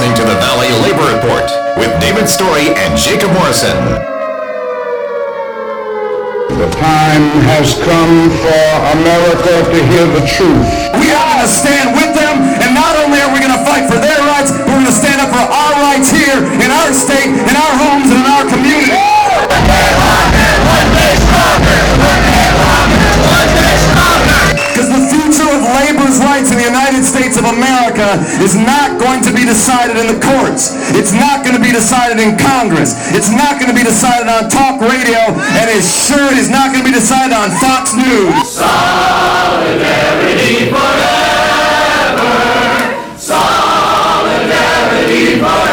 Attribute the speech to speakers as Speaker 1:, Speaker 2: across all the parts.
Speaker 1: listening to the Valley Labor Report with David Story and Jacob Morrison.
Speaker 2: The time has come for America to hear the truth.
Speaker 3: We are going to stand with them, and not only are we going to fight for their rights, we're going to stand up for our rights here in our state, in our homes, and in our is not going to be decided in the courts. It's not going to be decided in Congress. It's not going to be decided on talk radio, and it sure is not going to be decided on Fox News.
Speaker 4: Good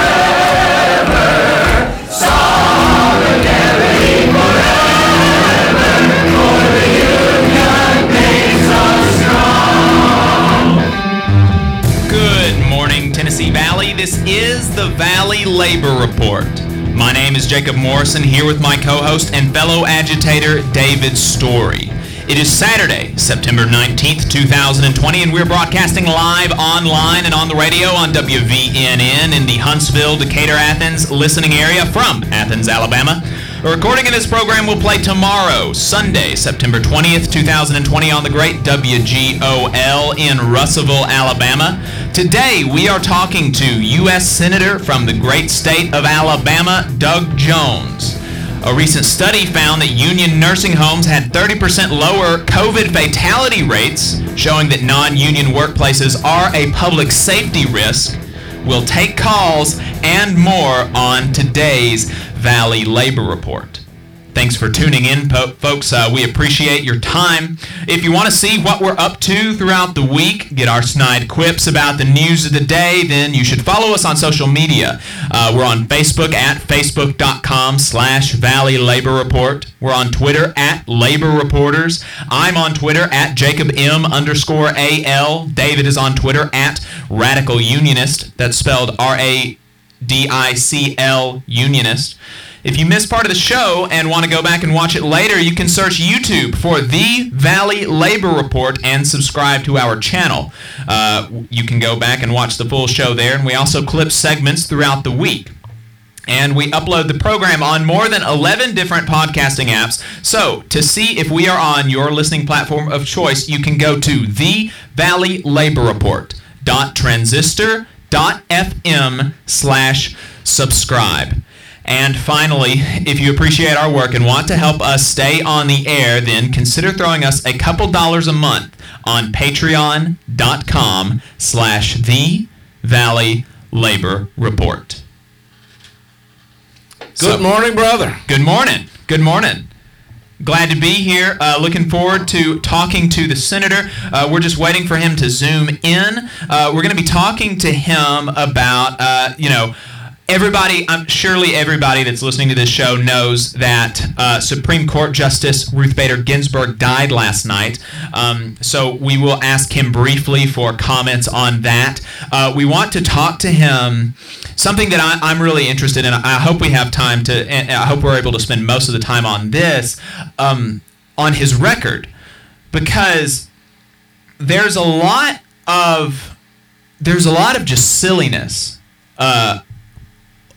Speaker 4: This is the Valley Labor Report. My name is Jacob Morrison, here with my co host and fellow agitator, David Story. It is Saturday, September 19th, 2020, and we're broadcasting live online and on the radio on WVNN in the Huntsville, Decatur, Athens listening area from Athens, Alabama. A recording of this program will play tomorrow, Sunday, September 20th, 2020, on the great WGOL in Russellville, Alabama. Today, we are talking to U.S. Senator from the great state of Alabama, Doug Jones. A recent study found that union nursing homes had 30% lower COVID fatality rates, showing that non union workplaces are a public safety risk. We'll take calls and more on today's Valley Labor Report. Thanks for tuning in, po- folks. Uh, we appreciate your time. If you want to see what we're up to throughout the week, get our snide quips about the news of the day, then you should follow us on social media. Uh, we're on Facebook at facebook.com slash Valley Labor Report. We're on Twitter at Labor Reporters. I'm on Twitter at Jacob M underscore AL. David is on Twitter at Radical Unionist. That's spelled R A D I C L Unionist. If you missed part of the show and want to go back and watch it later, you can search YouTube for The Valley Labor Report and subscribe to our channel. Uh, you can go back and watch the full show there, and we also clip segments throughout the week. And we upload the program on more than 11 different podcasting apps. So, to see if we are on your listening platform of choice, you can go to the Valley Labor Report transistor.fm slash subscribe. And finally, if you appreciate our work and want to help us stay on the air, then consider throwing us a couple dollars a month on patreon.com slash the Valley Labor Report.
Speaker 5: Good morning, brother.
Speaker 4: Good morning. Good morning. Glad to be here. Uh, looking forward to talking to the senator. Uh, we're just waiting for him to zoom in. Uh, we're going to be talking to him about, uh, you know, everybody. I'm surely everybody that's listening to this show knows that uh, Supreme Court Justice Ruth Bader Ginsburg died last night. Um, so we will ask him briefly for comments on that. Uh, we want to talk to him something that I, I'm really interested in. I hope we have time to, I hope we're able to spend most of the time on this, um, on his record, because there's a lot of there's a lot of just silliness uh,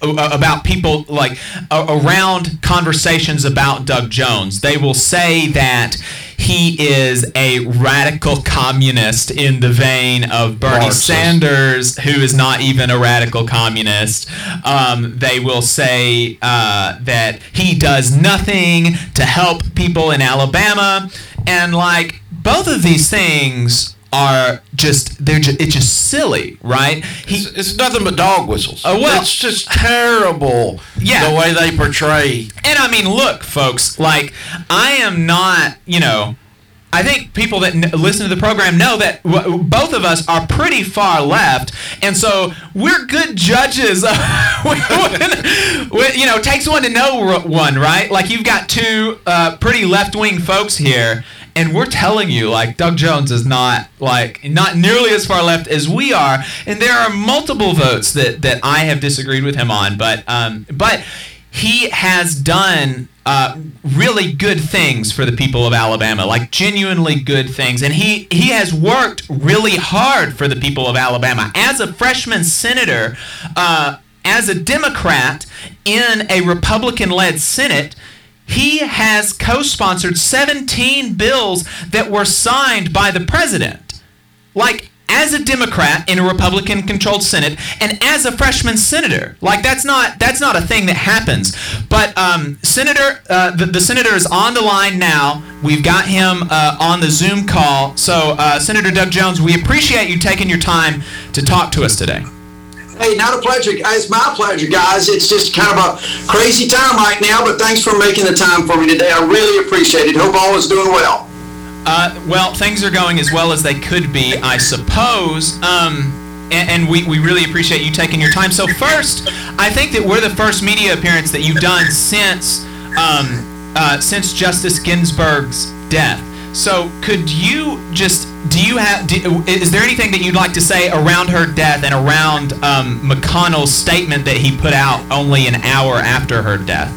Speaker 4: about people like around conversations about Doug Jones. They will say that he is a radical communist in the vein of Bernie
Speaker 5: Marxist.
Speaker 4: Sanders, who is not even a radical communist. Um, they will say uh, that he does nothing to help people in Alabama, and like both of these things are just they're just it's just silly, right? He
Speaker 5: It's, it's nothing but dog whistles.
Speaker 4: Oh, well-
Speaker 5: it's just terrible.
Speaker 4: Yeah.
Speaker 5: the way they portray.
Speaker 4: And I mean, look, folks, like, I am not, you know, I think people that n- listen to the program know that w- both of us are pretty far left, and so we're good judges. of when- when- you know, takes one to know one, right? Like you've got two uh, pretty left-wing folks here, and we're telling you, like Doug Jones is not like not nearly as far left as we are, and there are multiple votes that that I have disagreed with him on, but um, but he has done uh, really good things for the people of Alabama, like genuinely good things. And he, he has worked really hard for the people of Alabama. As a freshman senator, uh, as a Democrat in a Republican led Senate, he has co sponsored 17 bills that were signed by the president. Like, as a Democrat in a Republican controlled Senate and as a freshman senator. Like that's not that's not a thing that happens. But um, Senator, uh, the, the senator is on the line now. We've got him uh, on the Zoom call. So uh, Senator Doug Jones, we appreciate you taking your time to talk to us today.
Speaker 6: Hey, not a pleasure. It's my pleasure, guys. It's just kind of a crazy time right now, but thanks for making the time for me today. I really appreciate it. Hope all is doing well.
Speaker 4: Uh, well, things are going as well as they could be, I suppose. Um, and, we, we really appreciate you taking your time. So first, I think that we're the first media appearance that you've done since um, uh, since Justice Ginsburg's death. So could you just do you have do, is there anything that you'd like to say around her death and around um, McConnell's statement that he put out only an hour after her death?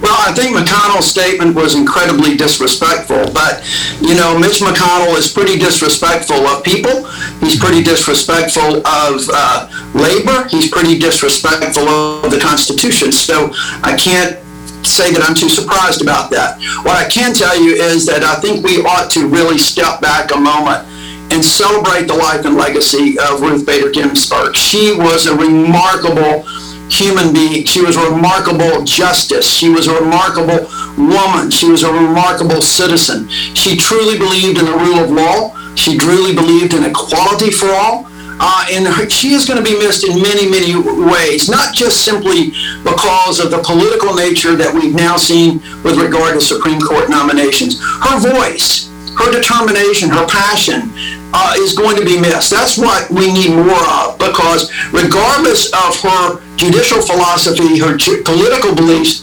Speaker 6: Well, I think McConnell's statement was incredibly disrespectful, but, you know, Mitch McConnell is pretty disrespectful of people. He's pretty disrespectful of uh, labor. He's pretty disrespectful of the Constitution. So I can't say that I'm too surprised about that. What I can tell you is that I think we ought to really step back a moment and celebrate the life and legacy of Ruth Bader Ginsburg. She was a remarkable human being. She was a remarkable justice. She was a remarkable woman. She was a remarkable citizen. She truly believed in the rule of law. She truly believed in equality for all. Uh, and she is going to be missed in many, many ways, not just simply because of the political nature that we've now seen with regard to Supreme Court nominations. Her voice, her determination, her passion uh, is going to be missed. That's what we need more of because regardless of her judicial philosophy, her ju- political beliefs,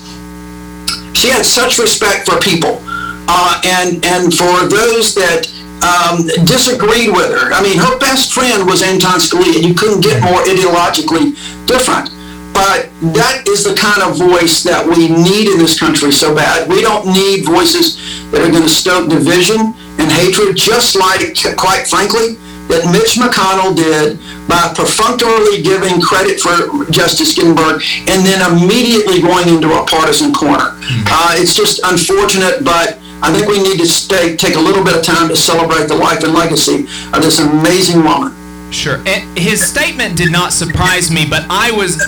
Speaker 6: she had such respect for people. Uh, and, and for those that um, disagreed with her. I mean, her best friend was Anton Scalia. You couldn't get more ideologically different. But that is the kind of voice that we need in this country so bad. We don't need voices that are going to stoke division and hatred, just like, quite frankly, that Mitch McConnell did by perfunctorily giving credit for Justice Ginsburg and then immediately going into a partisan corner. Uh, it's just unfortunate, but I think we need to stay, take a little bit of time to celebrate the life and legacy of this amazing woman.
Speaker 4: Sure. And his statement did not surprise me, but I was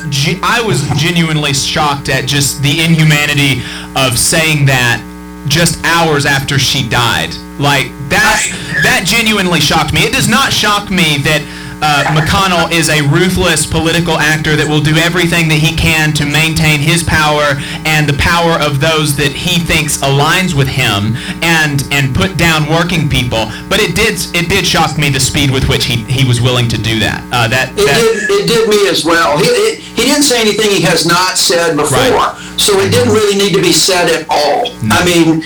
Speaker 4: I was genuinely shocked at just the inhumanity of saying that just hours after she died. Like that that genuinely shocked me. It does not shock me that uh, McConnell is a ruthless political actor that will do everything that he can to maintain his power and the power of those that he thinks aligns with him and and put down working people. But it did it did shock me the speed with which he, he was willing to do that. Uh, that,
Speaker 6: It
Speaker 4: that
Speaker 6: did, it did me as well. He, it, he didn't say anything he has not said before,
Speaker 4: Right.
Speaker 6: so it didn't really need to be said at all. I mean,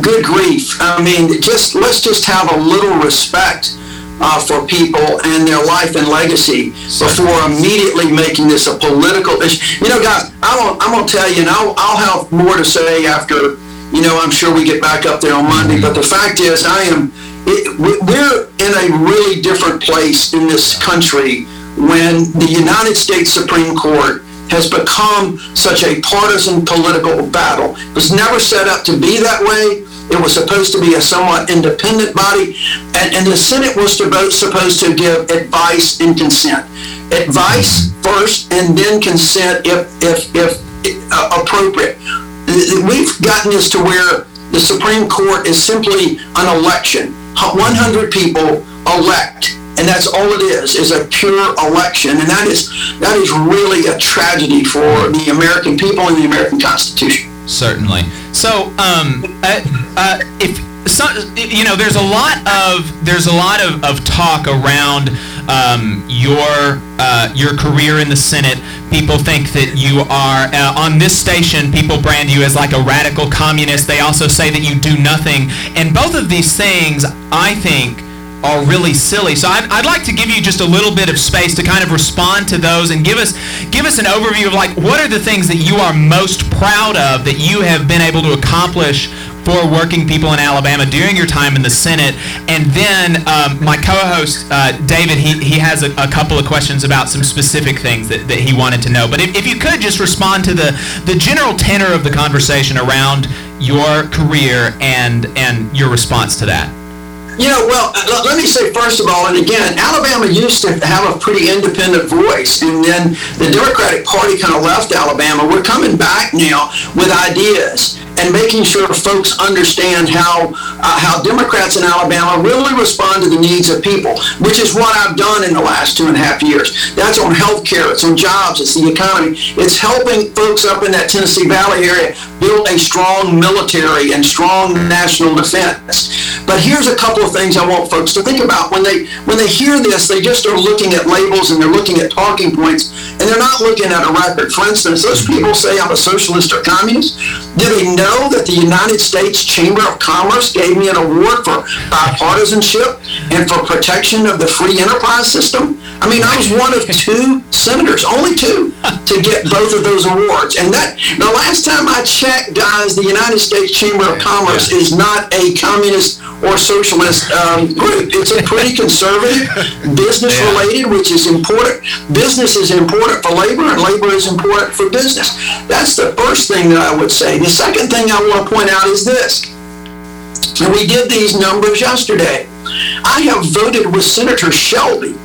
Speaker 6: good grief. I mean, just let's just have a little respect uh, for people and their life and legacy before immediately making this a political issue. You know, guys, I'm I'm gonna tell you, and I'll, I'll have more to say after. You know, I'm sure we get back up there on Monday. But the fact is, I am. It, we're in a really different place in this country when the United States Supreme Court has become such a partisan political battle. It was never set up to be that way. It was supposed to be a somewhat independent body, and, and the Senate was to both supposed to give advice and consent. Advice first, and then consent if if if uh, appropriate. We've gotten this to where the Supreme Court is simply an election. 100 people elect and that's all it is is a pure election and that is that is really a tragedy for the american people and the american constitution
Speaker 4: Certainly. So, um, uh, uh, if so, you know, there's a lot of there's a lot of, of talk around um, your uh, your career in the Senate. People think that you are uh, on this station. People brand you as like a radical communist. They also say that you do nothing. And both of these things, I think, are really silly. So I'd, I'd like to give you just a little bit of space to kind of respond to those and give us give us an overview of like what are the things that you are most proud of that you have been able to accomplish for working people in Alabama during your time in the Senate. And then um, my co-host uh, David, he, he has a, a couple of questions about some specific things that, that he wanted to know. But if, if you could just respond to the the general tenor of the conversation around your career and and your response to that.
Speaker 6: You know, well, uh, let me say first of all, and again, Alabama used to have a pretty independent voice, and then the Democratic Party kind of left Alabama. We're coming back now with ideas and making sure folks understand how uh, how Democrats in Alabama really respond to the needs of people, which is what I've done in the last two and a half years. That's on health care, it's on jobs, it's the economy. It's helping folks up in that Tennessee Valley area build a strong military and strong national defense. But here's a couple of things I want folks to think about when they when they hear this. They just are looking at labels and they're looking at talking points, and they're not looking at a record. For instance, those people say I'm a socialist or communist. Do they know that the United States Chamber of Commerce gave me an award for bipartisanship and for protection of the free enterprise system? I mean, I was one of two senators, only two, to get both of those awards. And that the last time I checked, guys, the United States Chamber of Commerce is not a communist or socialist um, group. It's a pretty conservative, business related, which is important. Business is important for labor, and labor is important for business. That's the first thing that I would say. The second thing I want to point out is this. And we did these numbers yesterday. I have voted with Senator Shelby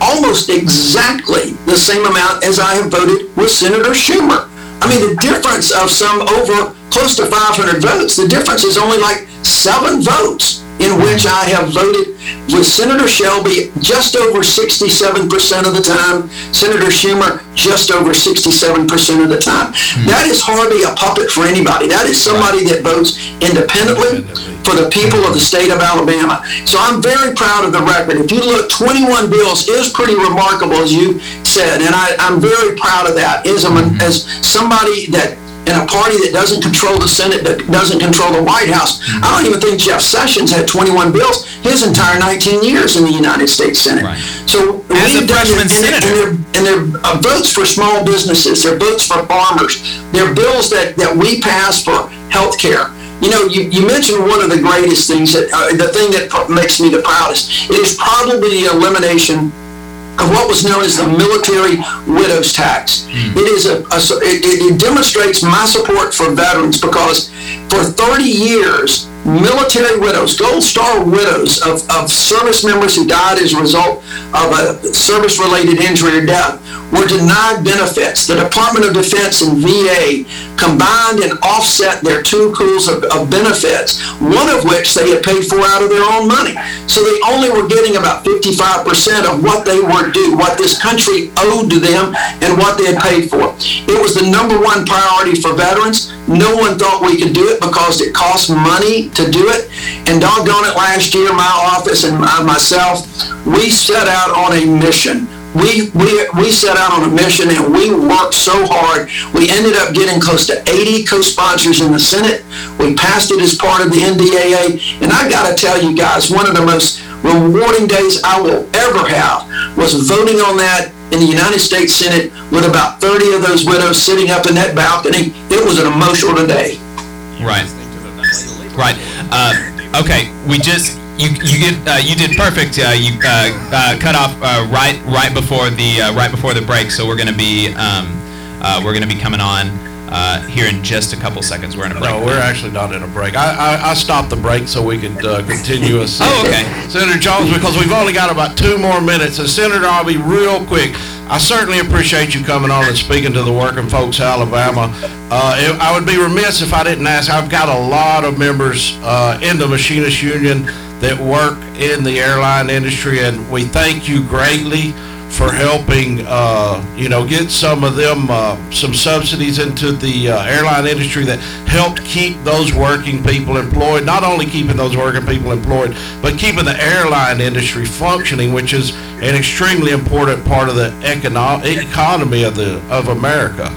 Speaker 6: almost exactly the same amount as I have voted with Senator Schumer. I mean, the difference of some over close to 500 votes, the difference is only like seven votes in which I have voted with Senator Shelby just over 67% of the time, Senator Schumer just over 67% of the time. Hmm. That is hardly a puppet for anybody. That is somebody that votes independently for the people of the state of Alabama. So I'm very proud of the record. If you look, 21 bills is pretty remarkable, as you said, and I, I'm very proud of that. As, a, hmm. as somebody that in a party that doesn't control the Senate, that doesn't control the White House. I don't even think Jeff Sessions had 21 bills his entire 19 years in the United States Senate.
Speaker 4: Right.
Speaker 6: So
Speaker 4: As a
Speaker 6: we've done
Speaker 4: freshman
Speaker 6: and,
Speaker 4: senator.
Speaker 6: and they're, and they're uh, votes for small businesses. They're votes for farmers. They're bills that, that we pass for health care. You know, you, you mentioned one of the greatest things that, uh, the thing that makes me the proudest. It is probably the elimination of what was known as the military widows tax. Hmm. It is a, a it, it- demonstrates my support for veterans because for 30 years, military widows, Gold Star widows of, of service members who died as a result of a service-related injury or death were denied benefits. The Department of Defense and VA combined and offset their two pools of, of benefits, one of which they had paid for out of their own money. So they only were getting about 55% of what they were due, what this country owed to them and what they had paid for. It was the number one priority for veterans. No one thought we could do it because it costs money to do it. And doggone it, last year, my office and myself, we set out on a mission we, we, we set out on a mission and we worked so hard. We ended up getting close to 80 co-sponsors in the Senate. We passed it as part of the NDAA. And I got to tell you guys, one of the most rewarding days I will ever have was voting on that in the United States Senate with about 30 of those widows sitting up in that balcony. It was an emotional day.
Speaker 4: Right. Right. Uh, okay. We just you you get uh, you did perfect. Uh, you uh, uh, cut off uh, right right before the uh, right before the break. So we're gonna be um, uh, we're gonna be coming on uh, here in just a couple seconds. We're in a break.
Speaker 5: No, we're actually not in a break. I, I, I stopped the break so we could uh, continue us.
Speaker 4: Oh, okay.
Speaker 5: Senator Jones, because we've only got about two more minutes. And Senator, I'll be real quick. I certainly appreciate you coming on and speaking to the working folks of Alabama. Uh, it- I would be remiss if I didn't ask. I've got a lot of members uh, in the Machinist Union that work in the airline industry, and we thank you greatly for helping, uh, you know, get some of them, uh, some subsidies into the uh, airline industry that helped keep those working people employed, not only keeping those working people employed, but keeping the airline industry functioning, which is an extremely important part of the econo- economy of the, of America.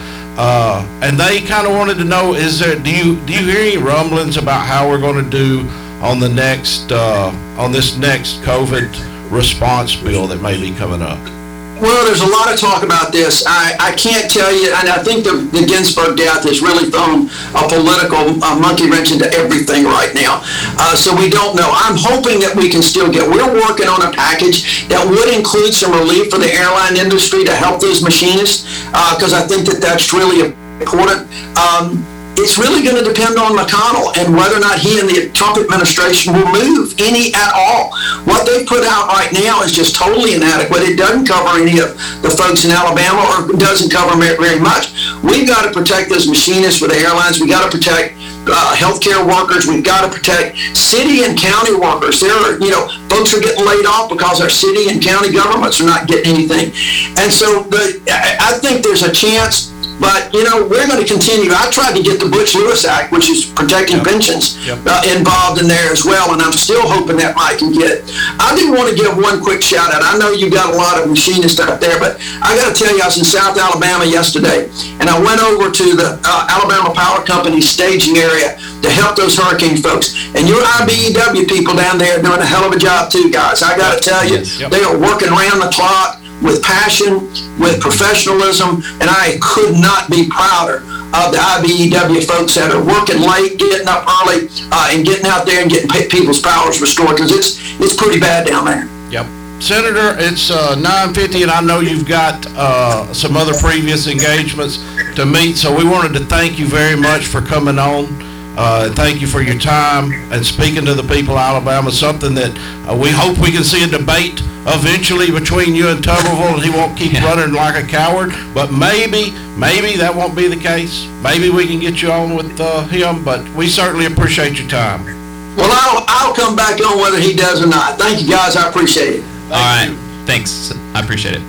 Speaker 5: Uh, and they kind of wanted to know, is there, do you, do you hear any rumblings about how we're going to do on the next, uh, on this next COVID response bill that may be coming up?
Speaker 6: Well, there's a lot of talk about this. I, I can't tell you, and I think the, the Ginsburg death has really thrown a political uh, monkey wrench into everything right now. Uh, so we don't know. I'm hoping that we can still get, we're working on a package that would include some relief for the airline industry to help those machinists, because I think that that's really important. Um, it's really going to depend on McConnell and whether or not he and the Trump administration will move any at all. What they put out right now is just totally inadequate. It doesn't cover any of the folks in Alabama or doesn't cover very much. We've got to protect those machinists for the airlines. We've got to protect uh, healthcare workers. We've got to protect city and county workers. There are, you know, folks are getting laid off because our city and county governments are not getting anything. And so the, I think there's a chance but, you know, we're going to continue. I tried to get the Butch Lewis Act, which is protecting pensions,
Speaker 5: Yep.
Speaker 6: uh, involved in there as well, and I'm still hoping that might can get. I do want to give one quick shout out. I know you got a lot of machinists out there, but I got to tell you, I was in South Alabama yesterday, and I went over to the uh, Alabama Power Company staging area to help those hurricane folks. And your IBEW people down there are doing a hell of a job too, guys. I got to tell you,
Speaker 4: Yes. Yep.
Speaker 6: they are working around the clock with passion, with professionalism, and I could not be prouder of the IBEW folks that are working late, getting up early, uh, and getting out there and getting people's powers restored because it's it's pretty bad down there.
Speaker 5: Yep. Senator, it's uh, 9:50, and I know you've got uh, some other previous engagements to meet, so we wanted to thank you very much for coming on. Uh, and Thank you for your time and speaking to the people of Alabama, something that uh, we hope we can see a debate eventually between you and Tuberville, and he won't keep
Speaker 4: Yeah.
Speaker 5: running like a coward, but maybe, maybe that won't be the case. Maybe we can get you on with uh, him, but we certainly appreciate your time.
Speaker 6: Well, I'll I'll come back on whether he does or not. Thank you guys. I appreciate it.
Speaker 4: All right. Thanks. I appreciate it.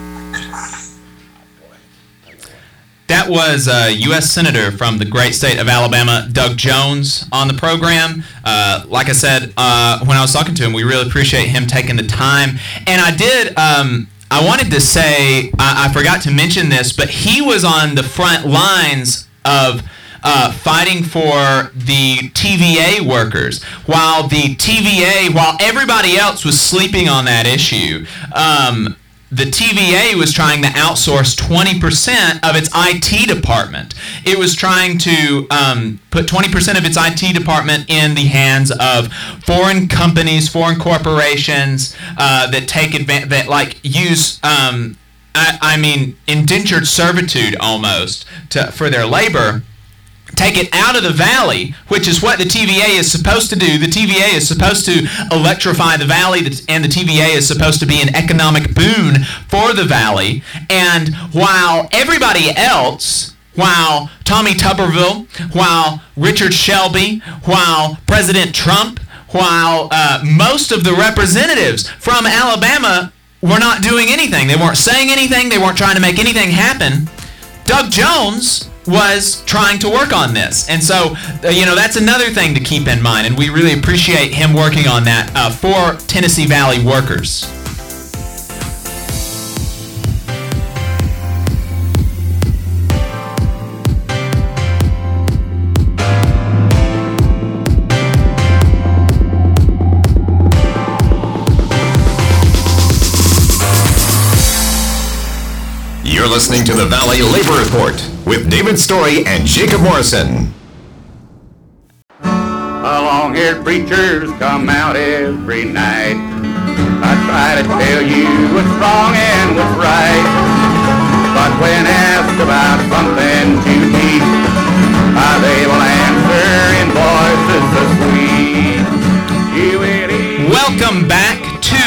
Speaker 4: That was uh, U.S. Senator from the great state of Alabama, Doug Jones, on the program. Uh, like I said uh, when I was talking to him, we really appreciate him taking the time. And I did. Um, I wanted to say I, I forgot to mention this, but he was on the front lines of uh, fighting for the TVA workers, while the TVA, while everybody else was sleeping on that issue. Um, the TVA was trying to outsource 20% of its IT department. It was trying to um, put 20% of its IT department in the hands of foreign companies, foreign corporations uh, that take advantage, that like use, um, I, I mean, indentured servitude almost to, for their labor take it out of the valley, which is what the TVA is supposed to do. The TVA is supposed to electrify the valley, and the TVA is supposed to be an economic boon for the valley. And while everybody else, while Tommy Tuberville, while Richard Shelby, while President Trump, while uh, most of the representatives from Alabama were not doing anything, they weren't saying anything, they weren't trying to make anything happen. Doug Jones was trying to work on this. And so, uh, you know, that's another thing to keep in mind. And we really appreciate him working on that uh, for Tennessee Valley workers.
Speaker 1: Listening to the Valley Labor Report with David Story and Jacob Morrison.
Speaker 2: Long-haired preachers come out every night. I try to tell you what's wrong and what's right. But when asked about something to eat, they will answer in voices so sweet. You.
Speaker 4: Welcome back to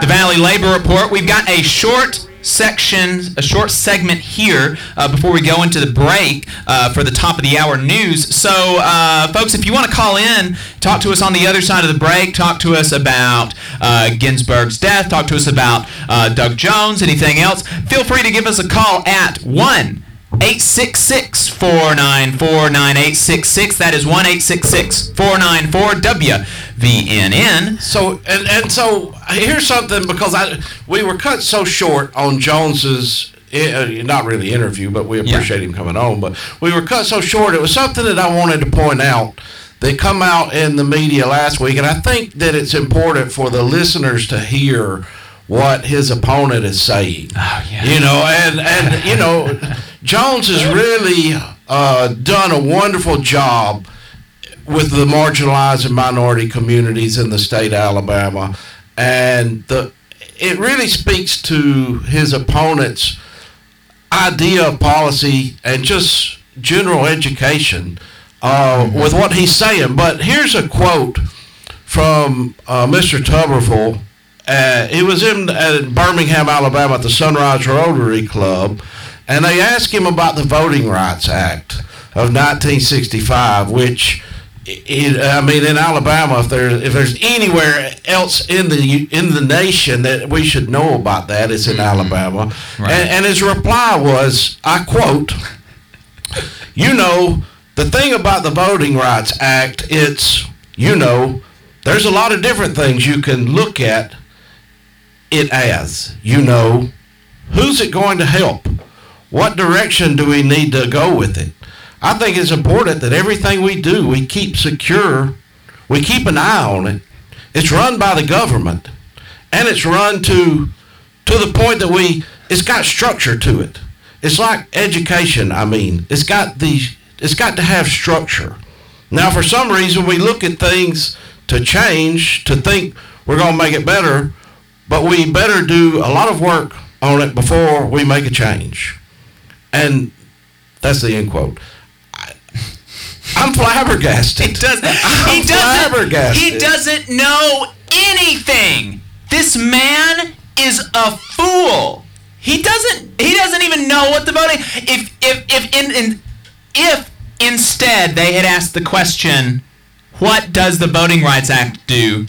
Speaker 4: the Valley Labor Report. We've got a short section, a short segment here uh, before we go into the break uh, for the top of the hour news. So, uh, folks, if you want to call in, talk to us on the other side of the break, talk to us about uh, Ginsburg's death, talk to us about uh, Doug Jones, anything else, feel free to give us a call at 1 866 494 9866. That is 1 866 494 WVNN.
Speaker 5: So and and so here's something because I we were cut so short on Jones's uh, not really interview, but we appreciate him coming on. But we were cut so short. It was something that I wanted to point out they come out in the media last week, and I think that it's important for the listeners to hear what his opponent is saying.
Speaker 4: Oh, yeah.
Speaker 5: You know, and and you know, Jones has really uh, done a wonderful job with the marginalized and minority communities in the state of Alabama, and the it really speaks to his opponent's idea of policy and just general education uh, with what he's saying. But here's a quote from uh, Mr. Tuberville. Uh, he was in uh, Birmingham, Alabama, at the Sunrise Rotary Club, and they asked him about the Voting Rights Act of 1965, which it, I mean, in Alabama, if there's if there's anywhere else in the in the nation that we should know about that, it's in mm-hmm. Alabama.
Speaker 4: Right.
Speaker 5: And, and his reply was, I quote, "You know, the thing about the Voting Rights Act, it's you know, there's a lot of different things you can look at it as. You know, who's it going to help? What direction do we need to go with it? I think it's important that everything we do, we keep secure. We keep an eye on it. It's run by the government, and it's run to to the point that we it's got structure to it. It's like education. I mean, it's got the it's got to have structure. Now, for some reason, we look at things to change to think we're going to make it better, but we better do a lot of work on it before we make a change. And that's the end quote. I, I'm flabbergasted.
Speaker 4: He does.
Speaker 5: I'm
Speaker 4: He doesn't.
Speaker 5: flabbergasted.
Speaker 4: He doesn't know anything. This man is a fool. He doesn't. He doesn't even know what the voting. If if if in, in if instead they had asked the question, "What does the Voting Rights Act do?"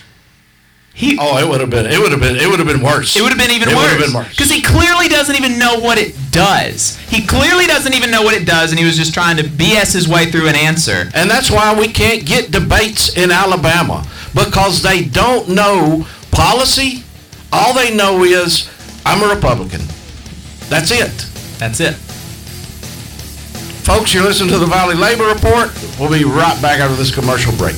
Speaker 4: He
Speaker 5: Oh, it would have been. It would have been. It would have been worse.
Speaker 4: it would have been even
Speaker 5: It would
Speaker 4: worse.
Speaker 5: have been worse.
Speaker 4: Because he clearly doesn't even know what it does. He clearly doesn't even know what it does, and he was just trying to BS his way through an answer.
Speaker 5: And that's why we can't get debates in Alabama because they don't know policy. All they know is I'm a Republican. That's it.
Speaker 4: That's it.
Speaker 5: Folks, you're listening to the Valley Labor Report. We'll be right back after this commercial break.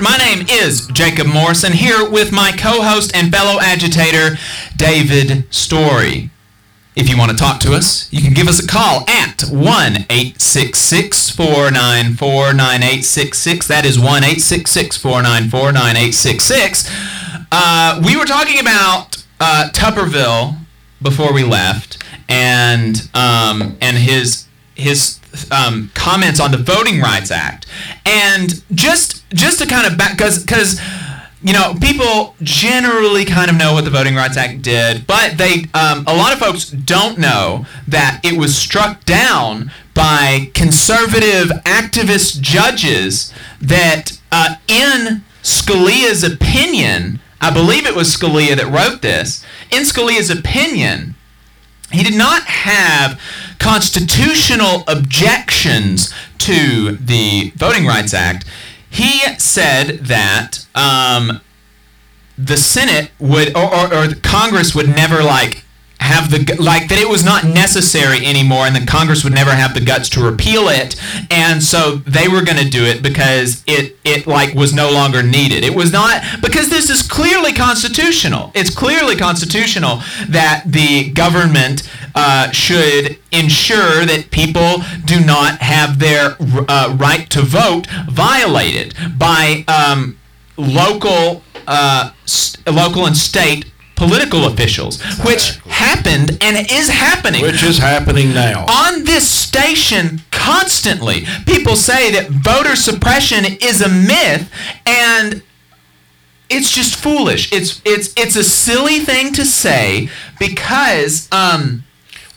Speaker 4: My name is Jacob Morrison, here with my co-host and fellow agitator, David Story. If you want to talk to us, you can give us a call at 1-866-494-9866. That is 1-866-494-9866. Uh, we were talking about uh, Tuberville before we left, and um, and his his um, comments on the Voting Rights Act, and just just to kind of back because you know people generally kind of know what the Voting Rights Act did, but they um, a lot of folks don't know that it was struck down by conservative activist judges that uh, in Scalia's opinion, I believe it was Scalia that wrote this. In Scalia's opinion, he did not have constitutional objections to the Voting Rights Act. He said that um, the Senate would, or, or, or Congress would never like have the like that it was not necessary anymore, and the Congress would never have the guts to repeal it, and so they were going to do it because it it like was no longer needed. It was not because this is clearly constitutional. It's clearly constitutional that the government uh, should ensure that people do not have their uh, right to vote violated by um, local, uh, local and state political officials, which happened and is happening
Speaker 5: Which is happening now.
Speaker 4: on this station constantly. People say that voter suppression is a myth and it's just foolish. It's it's it's a silly thing to say because um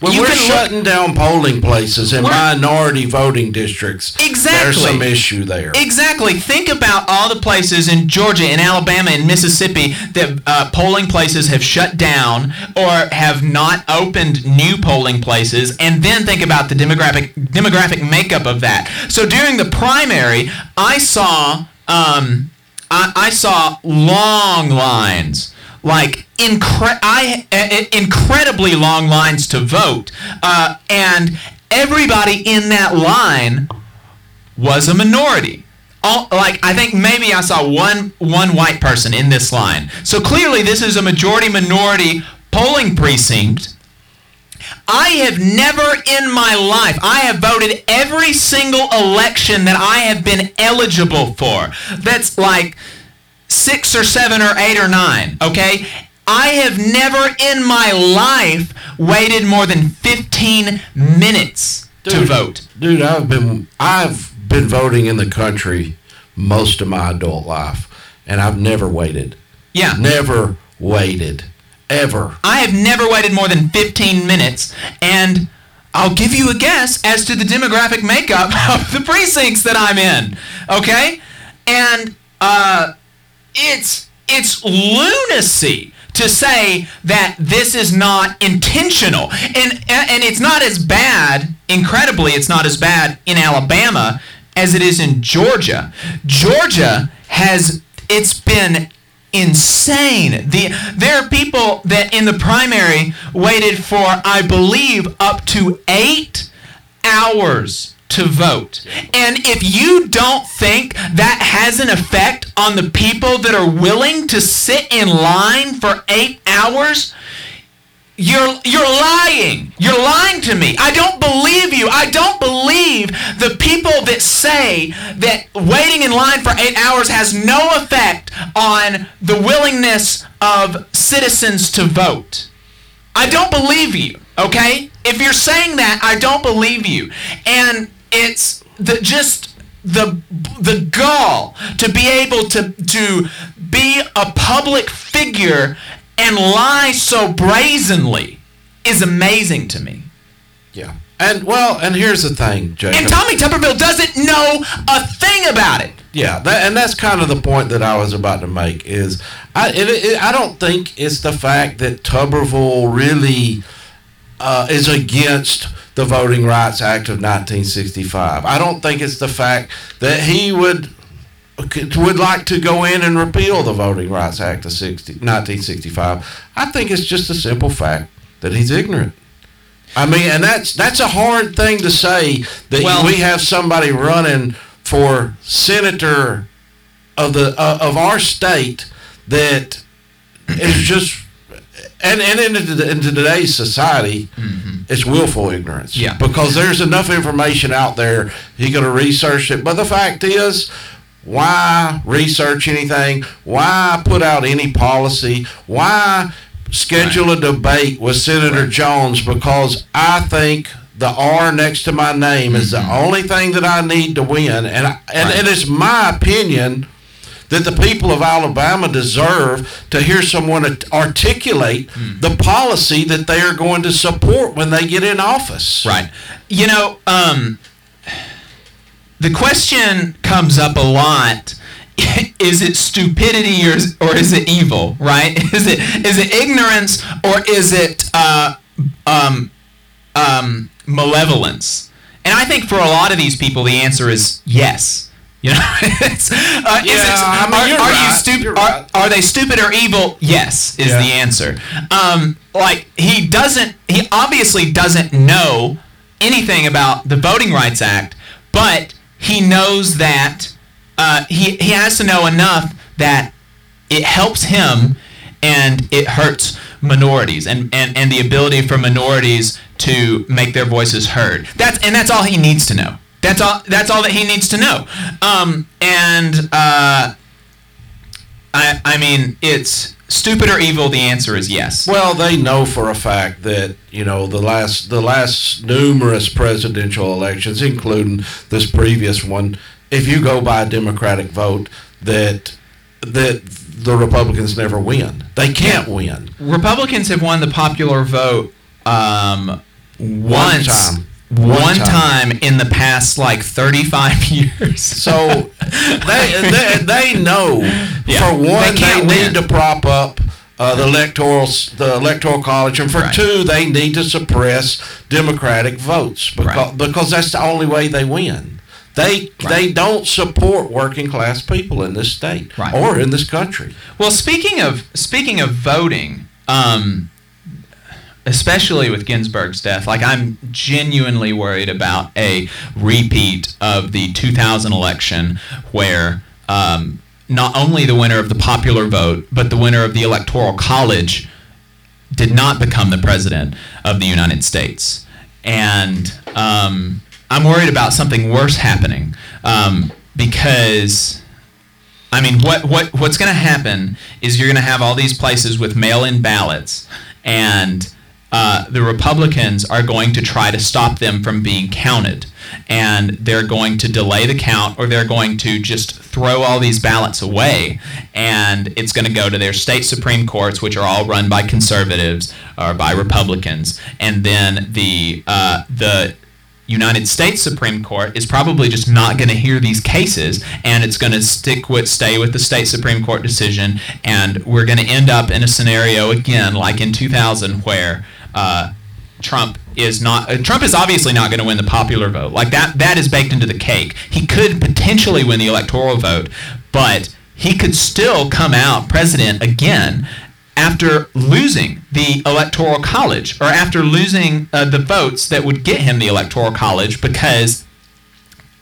Speaker 5: When
Speaker 4: you
Speaker 5: we're
Speaker 4: can look-
Speaker 5: shutting down polling places in minority voting districts,
Speaker 4: Exactly.
Speaker 5: there's some issue there.
Speaker 4: Exactly. Think about all the places in Georgia, in Alabama, in Mississippi that uh, polling places have shut down or have not opened new polling places, and then think about the demographic demographic makeup of that. So during the primary, I saw um, I, I saw long lines. Like incre- I, uh, incredibly long lines to vote, uh, and everybody in that line was a minority. All, like I think maybe I saw one one white person in this line. So clearly this is a majority minority polling precinct. I have never in my life I have voted every single election that I have been eligible for. That's like 6 or 7 or 8 or 9, okay? I have never in my life waited more than 15 minutes to vote.
Speaker 5: Dude, I've been I've been voting in the country most of my adult life, and I've never waited.
Speaker 4: Yeah.
Speaker 5: Never waited. Ever.
Speaker 4: I have never waited more than 15 minutes, and I'll give you a guess as to the demographic makeup of the precincts that I'm in. Okay? And uh, it's it's lunacy to say that this is not intentional, and and it's not as bad. Incredibly, it's not as bad in Alabama as it is in Georgia. Georgia has it's been insane. The there are people that in the primary waited for I believe up to 8 hours to vote. And if you don't think that has an effect on the people that are willing to sit in line for 8 hours, you're you're lying. You're lying to me. I don't believe you. I don't believe the people that say that waiting in line for 8 hours has no effect on the willingness of citizens to vote. I don't believe you, okay? If you're saying that, I don't believe you. And it's the just the the gall to be able to to be a public figure and lie so brazenly is amazing to me.
Speaker 5: Yeah. And well, and here's the thing, Jacob.
Speaker 4: And Tommy Tuberville doesn't know a thing about it.
Speaker 5: Yeah, that, and that's kind of the point that I was about to make. Is I it, it, I don't think it's the fact that Tuberville really uh, is against the Voting Rights Act of 1965. I don't think it's the fact that he would would like to go in and repeal the Voting Rights Act of 60, 1965. I think it's just a simple fact that he's ignorant. I mean, and that's that's a hard thing to say that
Speaker 4: Well-
Speaker 5: we have somebody running for senator of the uh, of our state that is just and and into, into today's society, mm-hmm. it's willful ignorance.
Speaker 4: Yeah.
Speaker 5: because there's enough information out there. He going to research it, but the fact is. Why research anything? Why put out any policy? Why schedule a debate with Senator Jones? Because I think the R next to my name is the mm-hmm. only thing that I need to win, and I, and, and it's my opinion that the people of Alabama deserve to hear someone art- articulate the policy that they are going to support when they get in office.
Speaker 4: Right. You know, um, the question comes up a lot. Is it stupidity or is, or is it evil? Right? Is it is it ignorance or is it uh, um, um, malevolence? And I think for a lot of these people, the answer is yes. You know, it's, uh, is
Speaker 5: Yeah,
Speaker 4: it,
Speaker 5: I mean,
Speaker 4: are, are you
Speaker 5: right,
Speaker 4: stupid?
Speaker 5: you're
Speaker 4: Are,
Speaker 5: right.
Speaker 4: are they stupid or evil? Yes, is
Speaker 5: Yeah.
Speaker 4: the answer. Um, like he doesn't. He obviously doesn't know anything about the Voting Rights Act, but he knows that uh, he he has to know enough that it helps him and it hurts minorities and, and, and the ability for minorities to make their voices heard. That's and that's all he needs to know. That's all that's all that he needs to know. Um, and uh, I I mean it's stupid or evil. The answer is yes.
Speaker 5: Well, they know for a fact that you know the last the last numerous presidential elections, including this previous one, if you go by a Democratic vote, that that the Republicans never win. They can't win.
Speaker 4: Republicans have won the popular vote um, once,
Speaker 5: time.
Speaker 4: One,
Speaker 5: One
Speaker 4: time.
Speaker 5: time.
Speaker 4: in the past like 35 years.
Speaker 5: So they, they they know
Speaker 4: Yeah.
Speaker 5: for one
Speaker 4: They
Speaker 5: they, need to prop up uh, the electoral the electoral college, and for
Speaker 4: Right.
Speaker 5: two they need to suppress Democratic votes because
Speaker 4: Right.
Speaker 5: because that's the only way they win. They they don't support working class people in this state
Speaker 4: Right.
Speaker 5: or in this country.
Speaker 4: Well, speaking of speaking of voting, um, especially with Ginsburg's death, like I'm genuinely worried about a repeat of the 2000 election, where um, not only the winner of the popular vote, but the winner of the electoral college did not become the president of the United States. And um, I'm worried about something worse happening um, because. I mean, what, what what's going to happen is you're going to have all these places with mail-in ballots, and uh, the Republicans are going to try to stop them from being counted, and they're going to delay the count, or they're going to just throw all these ballots away, and it's going to go to their state supreme courts, which are all run by conservatives or by Republicans, and then the uh, the United States Supreme Court is probably just not going to hear these cases, and it's going to stick with stay with the state Supreme Court decision, and we're going to end up in a scenario again like in 2000 where. Uh, Trump is not. Trump is obviously not going to win the popular vote. Like that. That is baked into the cake. He could potentially win the electoral vote, but he could still come out president again after losing the electoral college or after losing uh, the votes that would get him the electoral college because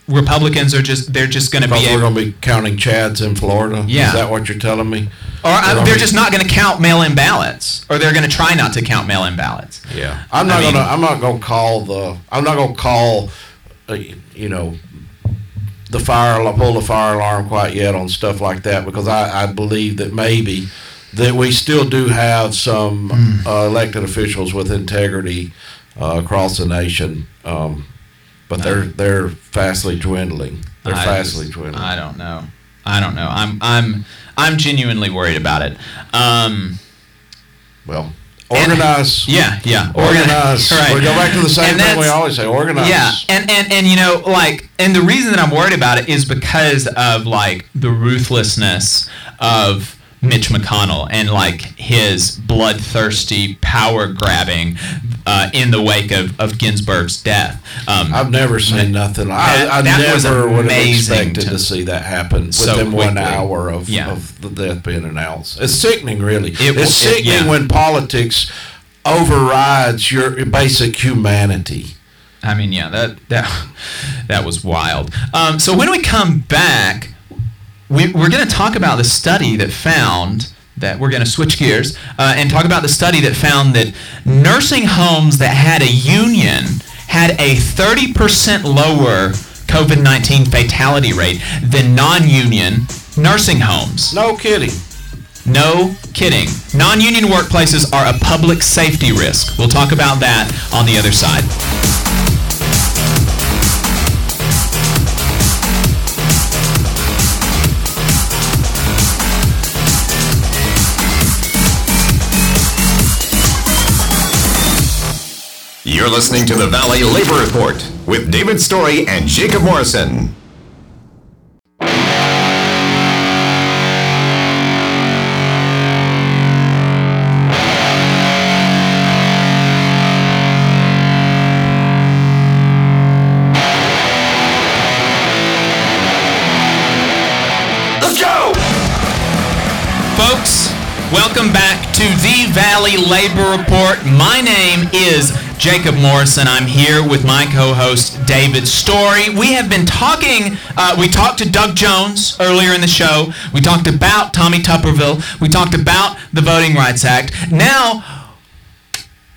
Speaker 4: Republicans are just they're just going to
Speaker 5: Because
Speaker 4: be
Speaker 5: we're
Speaker 4: able,
Speaker 5: going to be counting Chads in Florida.
Speaker 4: Yeah.
Speaker 5: Is that what you're telling me?
Speaker 4: or uh, they're just not going to count mail-in ballots or they're going to try not to count mail-in ballots.
Speaker 5: Yeah, I'm not
Speaker 4: I mean-
Speaker 5: gonna. I'm not gonna call the. I'm not gonna call. Uh, you know, the fire. Pull the fire alarm quite yet on stuff like that because I, I believe that maybe that we still do have some
Speaker 4: Hmm.
Speaker 5: uh, elected officials with integrity uh, across the nation, um, but they're they're fastly dwindling. They're
Speaker 4: I
Speaker 5: fastly
Speaker 4: just-
Speaker 5: dwindling.
Speaker 4: I don't know. I don't know. I'm I'm I'm genuinely worried about it. Um,
Speaker 5: well, organize.
Speaker 4: yeah, yeah.
Speaker 5: Organize.
Speaker 4: Right.
Speaker 5: We go back to the same thing we always say. Organize.
Speaker 4: Yeah, and, and and you know, like, and the reason that I'm worried about it is because of like the ruthlessness of Mitch McConnell and like his bloodthirsty power grabbing uh, in the wake of, of Ginsburg's death. Um,
Speaker 5: I've never seen nothing. like
Speaker 4: That-
Speaker 5: I, I
Speaker 4: that was
Speaker 5: never would have
Speaker 4: amazing
Speaker 5: expected
Speaker 4: to-
Speaker 5: to, see that happen
Speaker 4: so
Speaker 5: within one hour of,
Speaker 4: Yeah.
Speaker 5: of the death being announced. It's sickening, really.
Speaker 4: It
Speaker 5: it's
Speaker 4: it-
Speaker 5: sickening
Speaker 4: yeah.
Speaker 5: when politics overrides your basic humanity.
Speaker 4: I mean, yeah, that that that was wild. Um, so when we come back, we, we're going to talk about the study that found that we're going to switch gears uh, and talk about the study that found that nursing homes that had a union had a 30% lower COVID-19 fatality rate than non-union nursing homes.
Speaker 5: No kidding.
Speaker 4: No kidding. Non-union workplaces are a public safety risk. We'll talk about that on the other side.
Speaker 1: You're listening to the Valley Labor Report with David Story and Jacob Morrison.
Speaker 6: Let's go!
Speaker 4: Folks, welcome back to the Valley Labor Report. My name is Jacob Morrison. I'm here with my co-host David Story. We have been talking. Uh, we talked to Doug Jones earlier in the show. We talked about Tommy Tuberville. We talked about the Voting Rights Act. Now,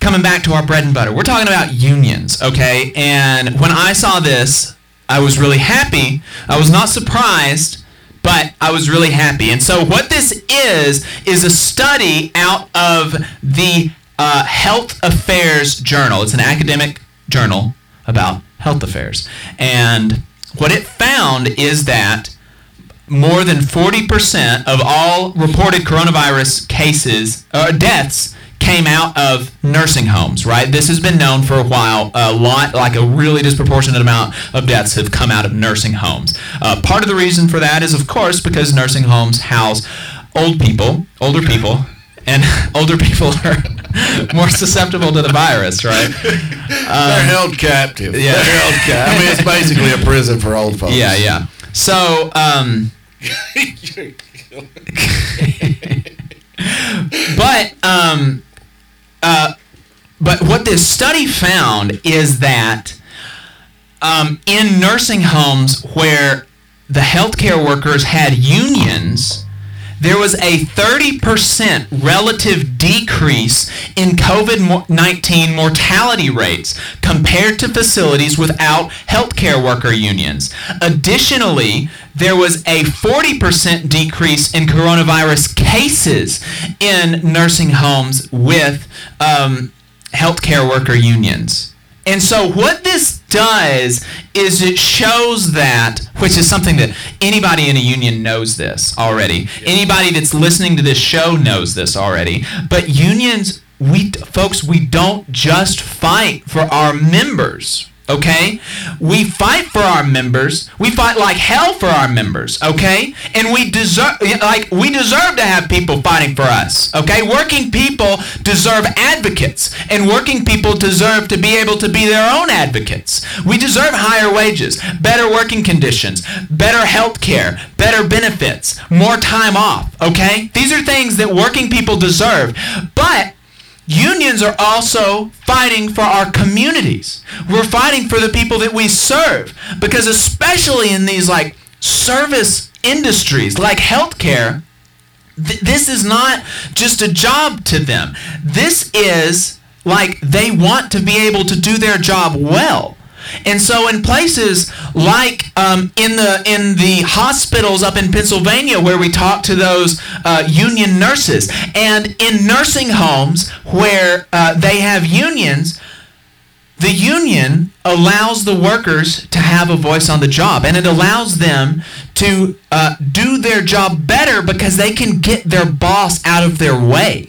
Speaker 4: coming back to our bread and butter, we're talking about unions, okay? And when I saw this, I was really happy. I was not surprised, but I was really happy. And so, what this is, is a study out of the uh, Health Affairs Journal. It's an academic journal about health affairs. And what it found is that more than 40% of all reported coronavirus cases, uh, deaths, came out of nursing homes, right? This has been known for a while. A lot, like a really disproportionate amount of deaths have come out of nursing homes. Uh, part of the reason for that is, of course, because nursing homes house old people, older people, and older people are more susceptible to the virus, right?
Speaker 5: They're held captive.
Speaker 4: yeah.
Speaker 5: They're held captive. I mean, it's basically a prison for old folks.
Speaker 4: Yeah, yeah. So, um, but um, uh, but what this study found is that um, in nursing homes where the healthcare workers had unions, there was a 30% relative decrease in COVID 19 mortality rates compared to facilities without healthcare worker unions. Additionally, there was a 40% decrease in coronavirus cases in nursing homes with um, healthcare worker unions. And so what this does is it shows that, which is something that anybody in a union knows this already. Anybody that's listening to this show knows this already. But unions, we folks, we don't just fight for our members. Okay? We fight for our members. We fight like hell for our members, okay? And we deserve like we deserve to have people fighting for us. Okay? Working people deserve advocates, and working people deserve to be able to be their own advocates. We deserve higher wages, better working conditions, better health care, better benefits, more time off, okay? These are things that working people deserve. But Unions are also fighting for our communities. We're fighting for the people that we serve because especially in these like service industries like healthcare, th- this is not just a job to them. This is like they want to be able to do their job well. And so, in places like um, in the in the hospitals up in Pennsylvania, where we talk to those uh, union nurses, and in nursing homes where uh, they have unions, the union allows the workers to have a voice on the job, and it allows them to uh, do their job better because they can get their boss out of their way.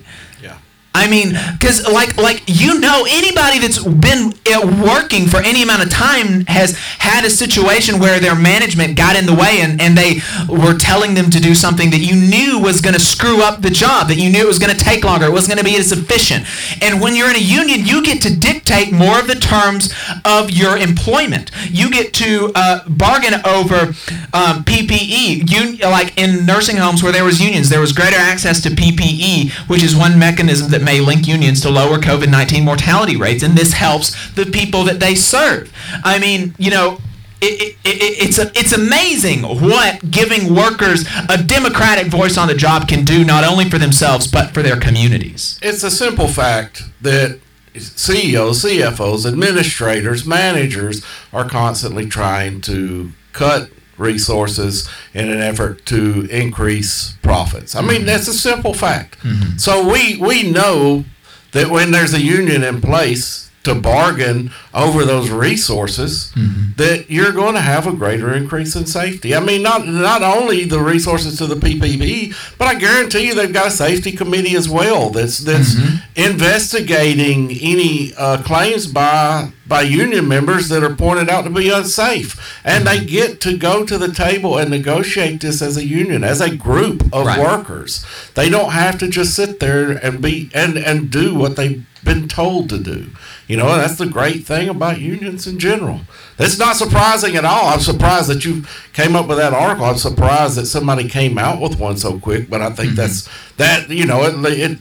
Speaker 4: I mean, because like like you know, anybody that's been uh, working for any amount of time has had a situation where their management got in the way and, and they were telling them to do something that you knew was going to screw up the job, that you knew it was going to take longer, it wasn't going to be as efficient. And when you're in a union, you get to dictate more of the terms of your employment. You get to uh, bargain over um, PPE. You like in nursing homes where there was unions, there was greater access to PPE, which is one mechanism that may link unions to lower COVID 19 mortality rates, and this helps the people that they serve. I mean, you know, it, it, it, it's, a, it's amazing what giving workers a democratic voice on the job can do, not only for themselves, but for their communities.
Speaker 5: It's a simple fact that CEOs, CFOs, administrators, managers are constantly trying to cut resources in an effort to increase profits. I mean, that's a simple fact. Mm-hmm. So we we know that when there's a union in place to bargain over those resources, mm-hmm. that you're going to have a greater increase in safety. I mean, not not only the resources to the PPP, but I guarantee you they've got a safety committee as well that's that's mm-hmm. investigating any uh, claims by by union members that are pointed out to be unsafe, and they mm-hmm. get to go to the table and negotiate this as a union, as a group of
Speaker 4: Right.
Speaker 5: workers. They don't have to just sit there and be and and do what they've been told to do. You know, that's the great thing about unions in general. It's not surprising at all. I'm surprised that you came up with that article. I'm surprised that somebody came out with one so quick. But I think that's that. You know, it it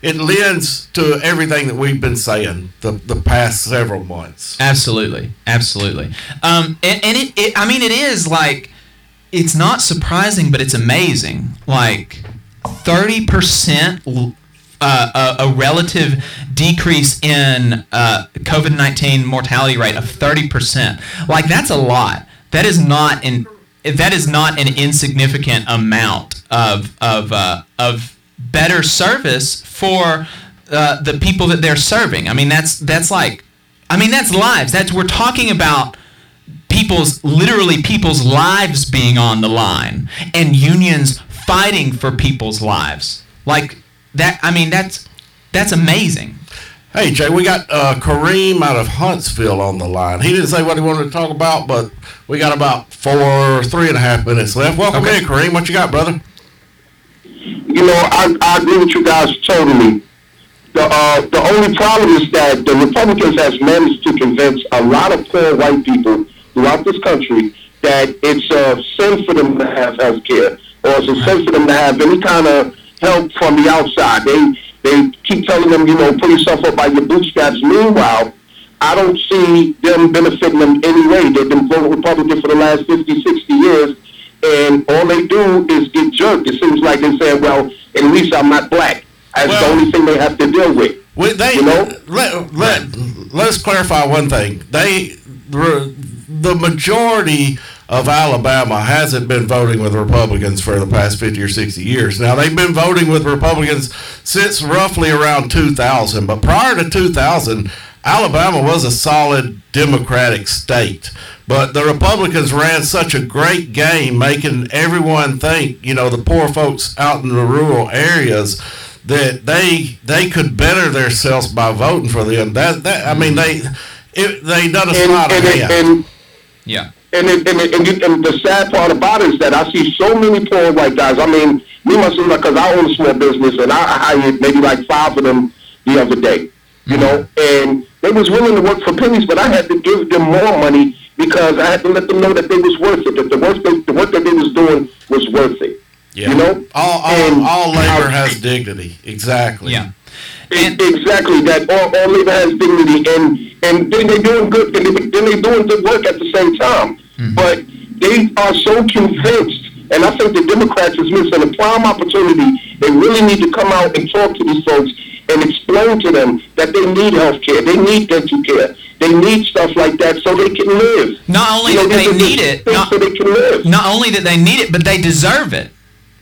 Speaker 5: it lends to everything that we've been saying the the past several months.
Speaker 4: Absolutely, absolutely. Um, and and it, it, I mean, it is like, it's not surprising, but it's amazing. Like, thirty percent. Uh, a, a relative decrease in uh, COVID nineteen mortality rate of thirty percent. Like that's a lot. That is not an that is not an insignificant amount of of uh, of better service for uh, the people that they're serving. I mean that's that's like I mean, that's lives. That's we're talking about people's literally people's lives being on the line and unions fighting for people's lives. Like that I mean that's That's amazing.
Speaker 5: Hey, Jay, we got uh, Kareem out of Huntsville on the line. He didn't say what he wanted to talk about, but we got about four, three and a half minutes left. Welcome
Speaker 4: Okay.
Speaker 5: in, Kareem. What you got, brother?
Speaker 6: you know, I, I agree with you guys totally. The uh, the only problem is that the Republicans has managed to convince a lot of poor white people throughout this country that it's a sin for them to have health care or it's a sin for them to have any kind of help from the outside. They they keep telling them, you know, pull yourself up by your bootstraps. Meanwhile, I don't see them benefiting them any way. They've been voting Republican for the last 50, 60 years, and all they do is get jerked. It seems like they say, well, at least I'm not black. That's
Speaker 5: Well-
Speaker 6: the only thing they have to deal with.
Speaker 5: We, they,
Speaker 6: You know?
Speaker 5: let, let, let's clarify one thing. They, the the majority of Alabama hasn't been voting with Republicans for the past 50 or 60 years. Now, they've been voting with Republicans since roughly around 2000, but prior to 2000, Alabama was a solid Democratic state. But the Republicans ran such a great game, making everyone think, you know, the poor folks out in the rural areas that they they could better themselves by voting for them. That that I mean they it, they done a
Speaker 6: And
Speaker 5: slide
Speaker 6: and,
Speaker 5: of
Speaker 6: and, and
Speaker 4: Yeah.
Speaker 6: And, it, and, it, and, you- and the sad part about it is that I see so many poor white guys. I mean, me myself, because I own a small business, and I I hired maybe like five of them the other day. You know, mm-hmm. and they was willing to work for pennies, but I had to give them more money because I had to let them know that they was worth it. That the work they, the work that they was doing was worth it.
Speaker 5: yeah.
Speaker 6: You know,
Speaker 5: all all, all labor
Speaker 6: I-
Speaker 5: has dignity. Exactly.
Speaker 4: Yeah.
Speaker 6: E- exactly that all, all labor has dignity and and then they doing good and they, then they doing good work at the same time. Mm-hmm. But they are so convinced and I think the Democrats is missing a prime opportunity. They really need to come out and talk to these folks and explain to them that they need health care they need dental care they need stuff like that so they can live.
Speaker 4: Not only
Speaker 6: You know,
Speaker 4: that they need it, not,
Speaker 6: so they can live.
Speaker 4: not only that they need it, but they deserve it.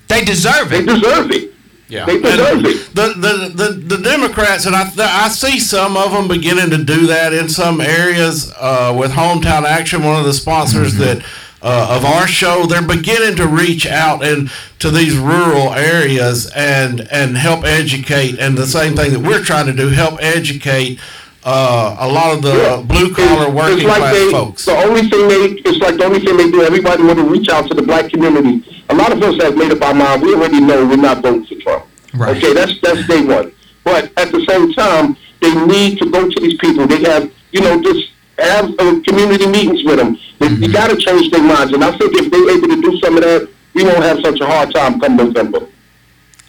Speaker 4: They deserve it.
Speaker 6: they deserve it
Speaker 5: Yeah.
Speaker 6: They deserve
Speaker 5: And
Speaker 6: it.
Speaker 5: The, the, the, the Democrats, and I, I see some of them beginning to do that in some areas uh, with Hometown Action, one of the sponsors
Speaker 6: Mm-hmm.
Speaker 5: that uh, of our show. They're beginning to reach out and to these rural areas and and help educate. And the same thing that we're trying to do, help educate uh, a lot of the blue collar
Speaker 6: It's-
Speaker 5: working
Speaker 6: it's like
Speaker 5: class
Speaker 6: they,
Speaker 5: folks.
Speaker 6: The only thing they, it's like the only thing they do. Everybody want to reach out to the black community. A lot of us have made up our mind. We already know we're not voting for Trump.
Speaker 4: Right.
Speaker 6: Okay, that's that's day one. But at the same time, they need to go to these people. They have, you know, just have uh, community meetings with them. They, You got to change their minds. And I think if they're able to do some of that, we won't have such a hard time come November.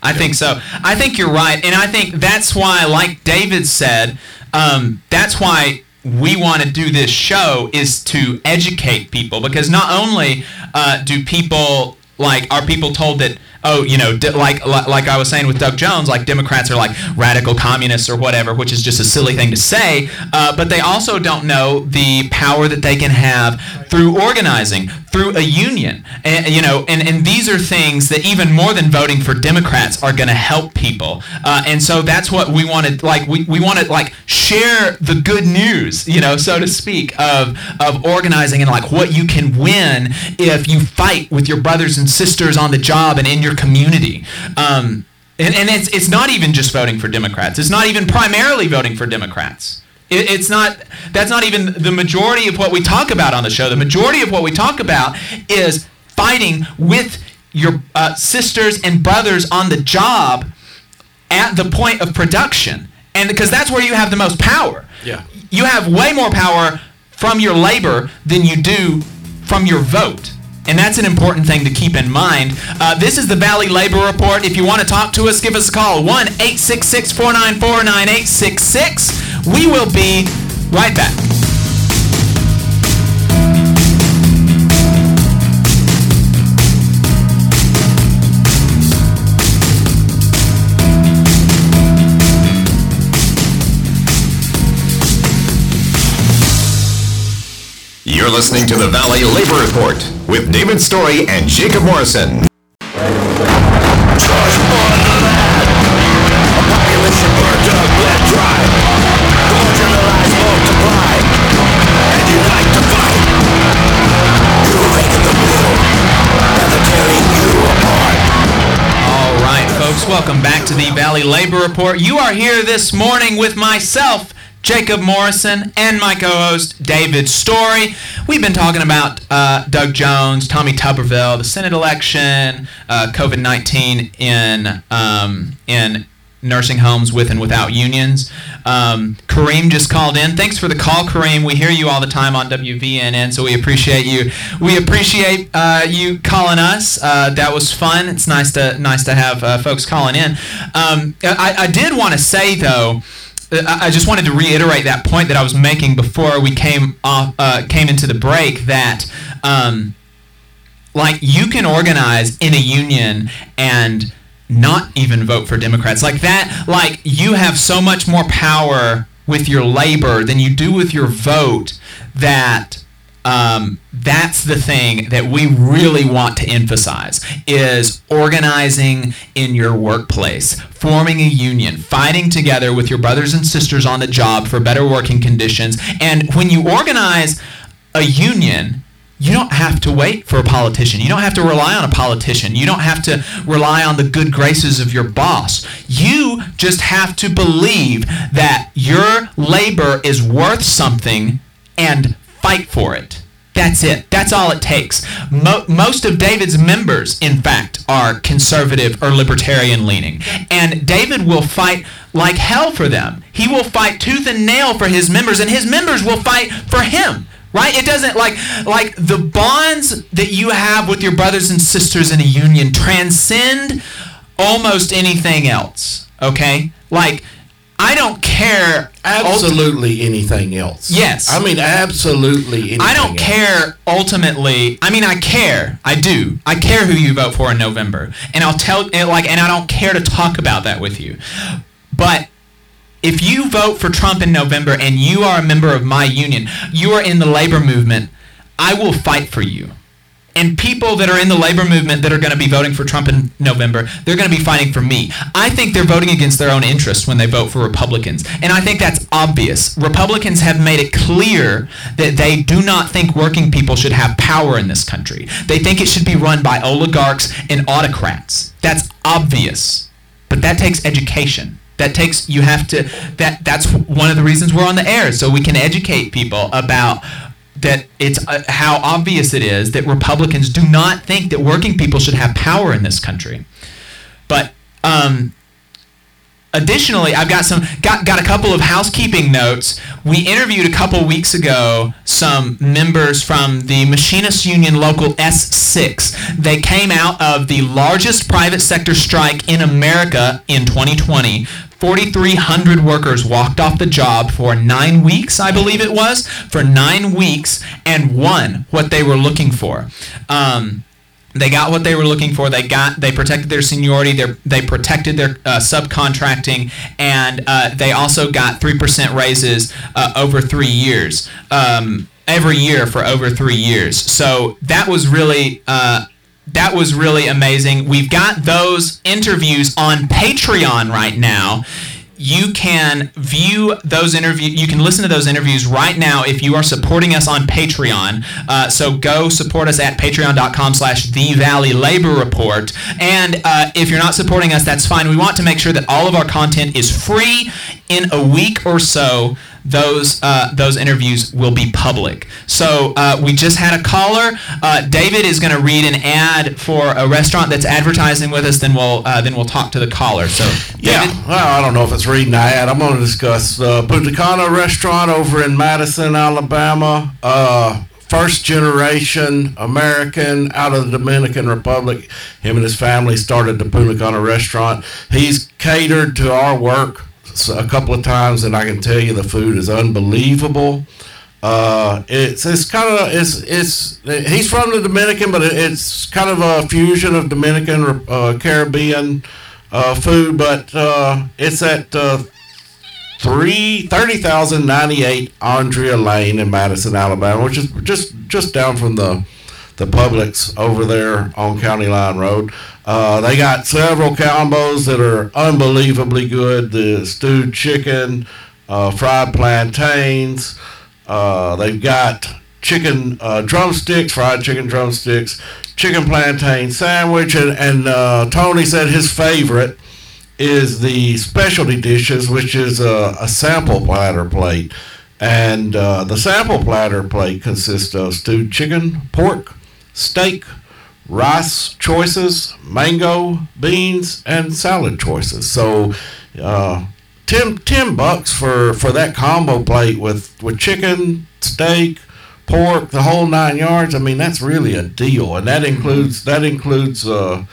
Speaker 4: I think so. I think you're right, and I think that's why, like David said, um, that's why we want to do this show is to educate people because not only uh, do people like are people told that oh you know like li- like I was saying with Doug Jones like Democrats are like radical communists or whatever which is just a silly thing to say uh, but they also don't know the power that they can have through organizing through a union. And you know and, and these are things that even more than voting for Democrats are going to help people. Uh, and so that's what we wanted like we, we want to like share the good news you know so to speak of of organizing and like what you can win if you fight with your brothers and sisters on the job and in your community. Um, and, and it's it's not even just voting for Democrats. It's not even primarily voting for Democrats. It, it's not that's not even the majority of what we talk about on the show. The majority of what we talk about is fighting with your uh, sisters and brothers on the job at the point of production. And because that's where you have the most power.
Speaker 5: Yeah.
Speaker 4: you have way more power from your labor than you do from your vote and that's an important thing to keep in mind. Uh, this is the Valley Labor Report. If you want to talk to us, give us a call 1 866 494 9866. We will be right back.
Speaker 1: You're listening to the Valley Labor Report with David Story and Jacob Morrison.
Speaker 4: All right, folks, Welcome back to the Valley Labor Report. You are here this morning with myself, Jacob Morrison, and my co-host David Story. We've been talking about uh, Doug Jones, Tommy Tuberville, the Senate election, uh, COVID nineteen in um, in nursing homes with and without unions. Um, Kareem just called in. Thanks for the call, Kareem. We hear you all the time on WVNN, so we appreciate you. We appreciate uh, you calling us. Uh, that was fun. It's nice to nice to have uh, folks calling in. Um, I, I did want to say though. I just wanted to reiterate that point that I was making before we came off, uh, came into the break. That um, like you can organize in a union and not even vote for Democrats. Like that, like you have so much more power with your labor than you do with your vote that um, that's the thing that we really want to emphasize is organizing in your workplace forming a union fighting together with your brothers and sisters on the job for better working conditions and when you organize a union you don't have to wait for a politician. You don't have to rely on a politician. You don't have to rely on the good graces of your boss. You just have to believe that your labor is worth something and fight for it. That's it. That's all it takes. Mo- most of David's members, in fact, are conservative or libertarian leaning. And David will fight like hell for them. He will fight tooth and nail for his members, and his members will fight for him right it doesn't like like the bonds that you have with your brothers and sisters in a union transcend almost anything else okay like i don't care
Speaker 5: Absolutely anything else.
Speaker 4: Yes.
Speaker 5: I mean, absolutely anything
Speaker 4: I don't
Speaker 5: else.
Speaker 4: care ultimately. I mean, I care. I do. I care who you vote for in November. And I'll tell and like and I don't care to talk about that with you. But if you vote for Trump in November and you are a member of my union, you are in the labor movement, I will fight for you. And people that are in the labor movement that are going to be voting for Trump in November, they're going to be fighting for me. I think they're voting against their own interests when they vote for Republicans. And I think that's obvious. Republicans have made it clear that they do not think working people should have power in this country. They think it should be run by oligarchs and autocrats. That's obvious. But that takes education. That takes you have to that that's one of the reasons we're on the air so we can educate people about that it's uh, how obvious it is that Republicans do not think that working people should have power in this country. But um, additionally, I've got some got got a couple of housekeeping notes. We interviewed a couple weeks ago some members from the Machinists Union Local S6. They came out of the largest private sector strike in America in 2020. 4,300 workers walked off the job for nine weeks, I believe it was, for nine weeks, and won what they were looking for. Um, they got what they were looking for. They got they protected their seniority. They protected their uh, subcontracting, and uh, they also got three percent raises uh, over three years, um, every year for over three years. So that was really. Uh, that was really amazing. We've got those interviews on Patreon right now. You can view those interviews. You can listen to those interviews right now if you are supporting us on Patreon. Uh, so go support us at patreon.com slash the Valley Labor Report. And uh, if you're not supporting us, that's fine. We want to make sure that all of our content is free in a week or so those uh, those interviews will be public. So uh, we just had a caller. Uh, David is going to read an ad for a restaurant that's advertising with us. Then we'll uh, then we'll talk to the caller. So
Speaker 5: Yeah, well, I don't know if it's reading an ad. I'm going to discuss uh, Punta Cana restaurant over in Madison, Alabama. Uh, first generation American out of the Dominican Republic. Him and his family started the Punta Cana restaurant. He's catered to our work a couple of times, and I can tell you the food is unbelievable. Uh, it's it's kind of it's it's he's from the Dominican, but it's kind of a fusion of Dominican uh, Caribbean uh, food. But uh, it's at uh, three thirty thousand ninety eight Andrea Lane in Madison, Alabama, which is just just down from the the Publix over there on County Line Road. Uh, they got several combos that are unbelievably good. The stewed chicken, uh, fried plantains. Uh, they've got chicken uh, drumsticks, fried chicken drumsticks, chicken plantain sandwich, and, and uh, Tony said his favorite is the specialty dishes, which is a, a sample platter plate. And uh, the sample platter plate consists of stewed chicken, pork, steak, rice choices, mango, beans, and salad choices. So, uh, 10, 10 bucks for, for that combo plate with, with chicken, steak, pork, the whole nine yards. I mean, that's really a deal, and that includes that includes uh,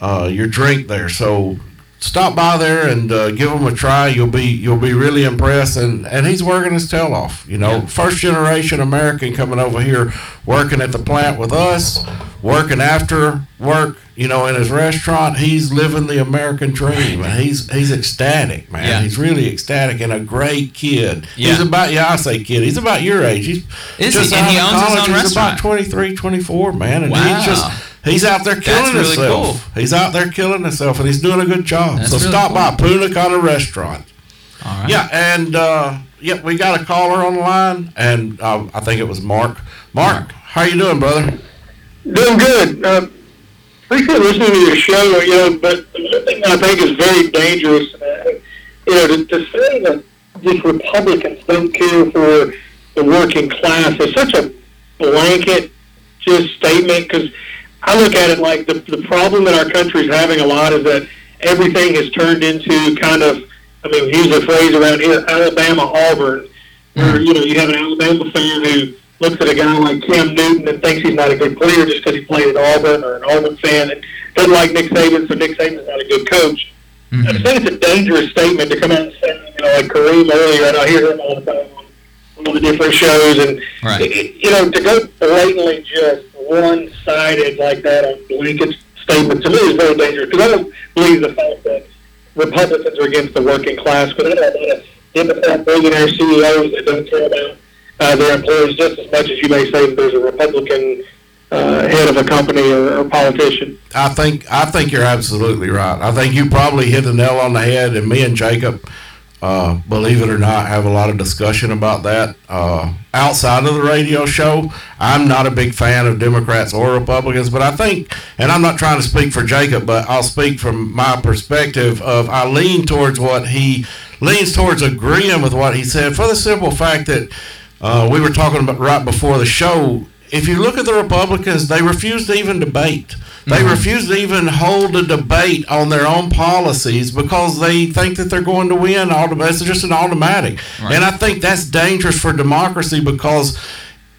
Speaker 5: uh, your drink there. So stop by there and uh, give him a try. You'll be you'll be really impressed. And, and he's working his tail off. You know, first generation American coming over here, working at the plant with us, working after work. You know, in his restaurant, he's living the American dream, and he's he's ecstatic, man.
Speaker 4: Yeah.
Speaker 5: He's really ecstatic and a great kid. He's
Speaker 4: Yeah.
Speaker 5: about yeah, I say kid. He's about your age. He's
Speaker 4: Is
Speaker 5: just
Speaker 4: he? And he
Speaker 5: of
Speaker 4: owns his
Speaker 5: college.
Speaker 4: own
Speaker 5: He's
Speaker 4: restaurant?
Speaker 5: about 23, 24, man, and
Speaker 4: Wow.
Speaker 5: he's just he's out there killing
Speaker 4: really
Speaker 5: himself. He's out there killing himself, and he's doing a good job.
Speaker 4: That's
Speaker 5: so
Speaker 4: really
Speaker 5: stop
Speaker 4: cool.
Speaker 5: by Punta Cana Restaurant.
Speaker 4: All right.
Speaker 5: Yeah, and uh, yeah, we got a caller on the line, and uh, I think it was Mark. Mark, how you doing, brother?
Speaker 7: Doing good. Uh, appreciate listening to your show, you know, but the thing I think is very dangerous, uh, you know, to, to say that just Republicans don't care for the working class is such a blanket just statement because I look at it like the, the problem that our country is having a lot is that everything has turned into kind of, I mean, we use a phrase around here, Alabama Auburn, where, hmm. you know, you have an Alabama fan who looks at a guy like Cam Newton and thinks he's not a good player just because he played at Auburn, or an Auburn fan. And doesn't like Nick Saban, so Nick Saban's not a good coach. Hmm. I think it's a dangerous statement to come out and say, you know, like Kareem earlier, and I hear him all the time all the different shows, and
Speaker 4: Right.
Speaker 7: you know, to go blatantly just one-sided like that on blanket statement to me is very dangerous because I don't believe the fact that Republicans are against the working class, but I know a lot of Democrat billionaire CEOs that don't care about uh, their employees just as much as you may say that there's a Republican uh, head of a company or, or politician.
Speaker 5: I think I think you're absolutely right. I think you probably hit the nail on the head, and me and Jacob, uh, believe it or not, have a lot of discussion about that uh, outside of the radio show. I'm not a big fan of Democrats or Republicans, but I think, and I'm not trying to speak for Jacob, but I'll speak from my perspective of I lean towards what he leans towards agreeing with what he said for the simple fact that uh, we were talking about right before the show. If you look at the Republicans, they refuse to even debate. They mm-hmm. refuse to even hold a debate on their own policies because they think that they're going to win. It's just an automatic, and I think that's dangerous for democracy because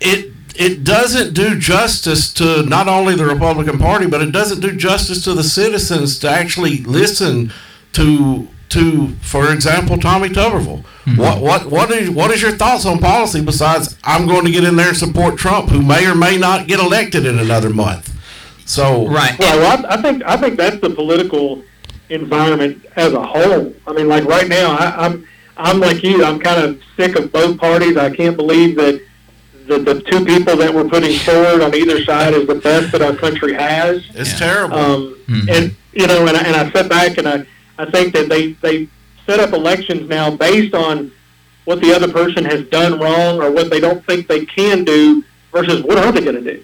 Speaker 5: it it doesn't do justice to not only the Republican Party, but it doesn't do justice to the citizens to actually listen to to, for example, Tommy Tuberville. Mm-hmm. What what what is what is your thoughts on policy besides I'm going to get in there and support Trump, who may or may not get elected in another month. So
Speaker 4: Right.
Speaker 7: Well, I, I think I think that's the political environment as a whole. I mean, like right now, I, I'm I'm like you. I'm kind of sick of both parties. I can't believe that the, the two people that we're putting forward on either side is the best that our country has.
Speaker 5: it's terrible.
Speaker 7: Um, And you know, and I, and I sit back and I, I think that they they set up elections now based on what the other person has done wrong or what they don't think they can do versus what are they going to do.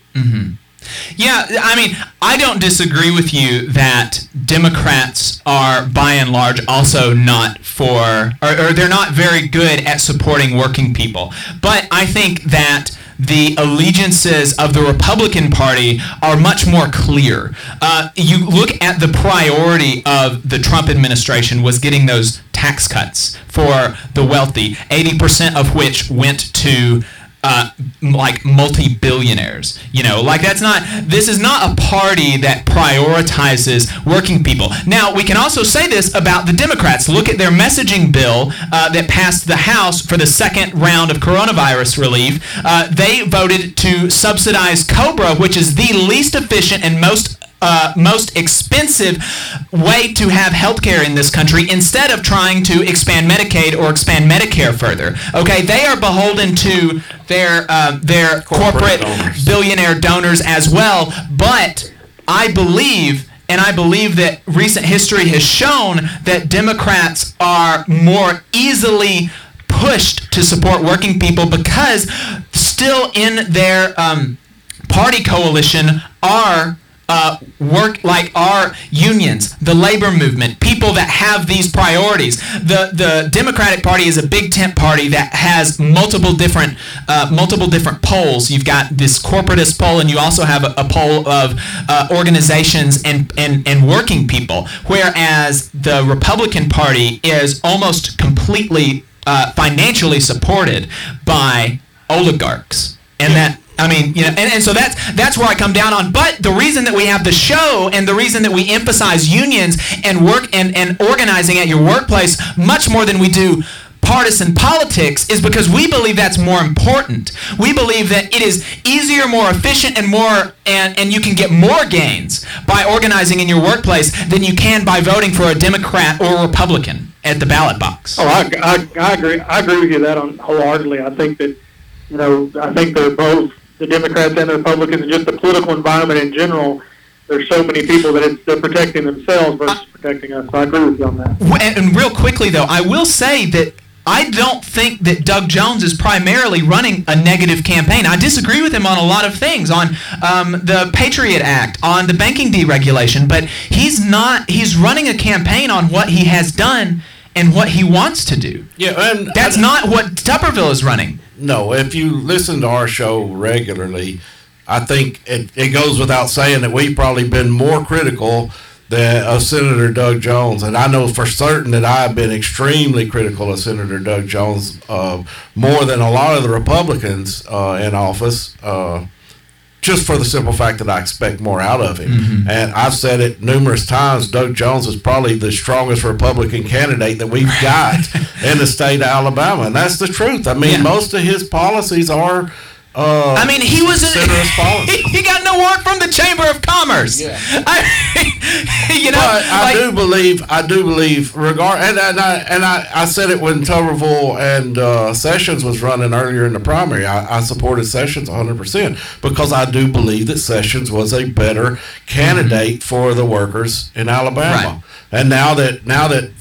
Speaker 4: Yeah, I mean, I don't disagree with you that Democrats are, by and large, also not for, or, or they're not very good at supporting working people. But I think that the allegiances of the Republican Party are much more clear. Uh, you look at the priority of the Trump administration was getting those tax cuts for the wealthy, 80% of which went to uh, like multi-billionaires. You know, like that's not. This is not a party that prioritizes working people. Now we can also say this about the Democrats. Look at their messaging bill uh, that passed the House for the second round of coronavirus relief. Uh, they voted to subsidize Cobra, which is the least efficient and most uh, most expensive way to have health care in this country instead of trying to expand Medicaid or expand Medicare further. Okay, they are beholden to their uh, their corporate,
Speaker 5: donors.
Speaker 4: billionaire donors as well. But I believe. And I believe that recent history has shown that Democrats are more easily pushed to support working people because still in their um, party coalition are uh, work like our unions, the labor movement, people that have these priorities. The the Democratic Party is a big tent party that has multiple different uh, multiple different poles. You've got this corporatist pole, and you also have a, a pole of uh, organizations and, and and working people. Whereas the Republican Party is almost completely uh, financially supported by oligarchs, and that I mean, you know, and, and so that's that's where I come down on. But the reason that we have the show and the reason that we emphasize unions and work and, and organizing at your workplace much more than we do partisan politics is because we believe that's more important. We believe that it is easier, more efficient, and more and, and you can get more gains by organizing in your workplace than you can by voting for a Democrat or a Republican at the ballot box.
Speaker 7: Oh, I, I, I agree. I agree with you that on wholeheartedly. I think that, you know, I think they're both the Democrats and the Republicans, and just the political environment in general. There's so many people that it's, they're protecting themselves versus protecting us. So I agree with you on that.
Speaker 4: And, and real quickly, though, I will say that I don't think that Doug Jones is primarily running a negative campaign. I disagree with him on a lot of things, on um, the Patriot Act, on the banking deregulation, but he's not, he's running a campaign on what he has done and what he wants to do.
Speaker 5: Yeah, and
Speaker 4: That's
Speaker 5: I-
Speaker 4: not what Tuberville is running.
Speaker 5: No, if you listen to our show regularly, I think it, it goes without saying that we've probably been more critical than of Senator Doug Jones, and I know for certain that I've been extremely critical of Senator Doug Jones uh, more than a lot of the Republicans uh, in office. Uh, just for the simple fact that I expect more out of him. Mm-hmm. And I've said it numerous times Doug Jones is probably the strongest Republican candidate that we've got in the state of Alabama. And that's the truth. I mean,
Speaker 4: Yeah.
Speaker 5: most of his policies are. Uh,
Speaker 4: I mean, he was
Speaker 5: Centrist policy.
Speaker 4: he got no work from the Chamber of Commerce.
Speaker 5: Yeah.
Speaker 4: I, you know,
Speaker 5: But I
Speaker 4: like-
Speaker 5: do believe, I do believe, regard, and, and I and I, I said it when Tuberville and uh, Sessions was running earlier in the primary. I, I supported Sessions 100 percent because I do believe that Sessions was a better candidate for the workers in Alabama.
Speaker 4: Mm-hmm. Right.
Speaker 5: And now that now that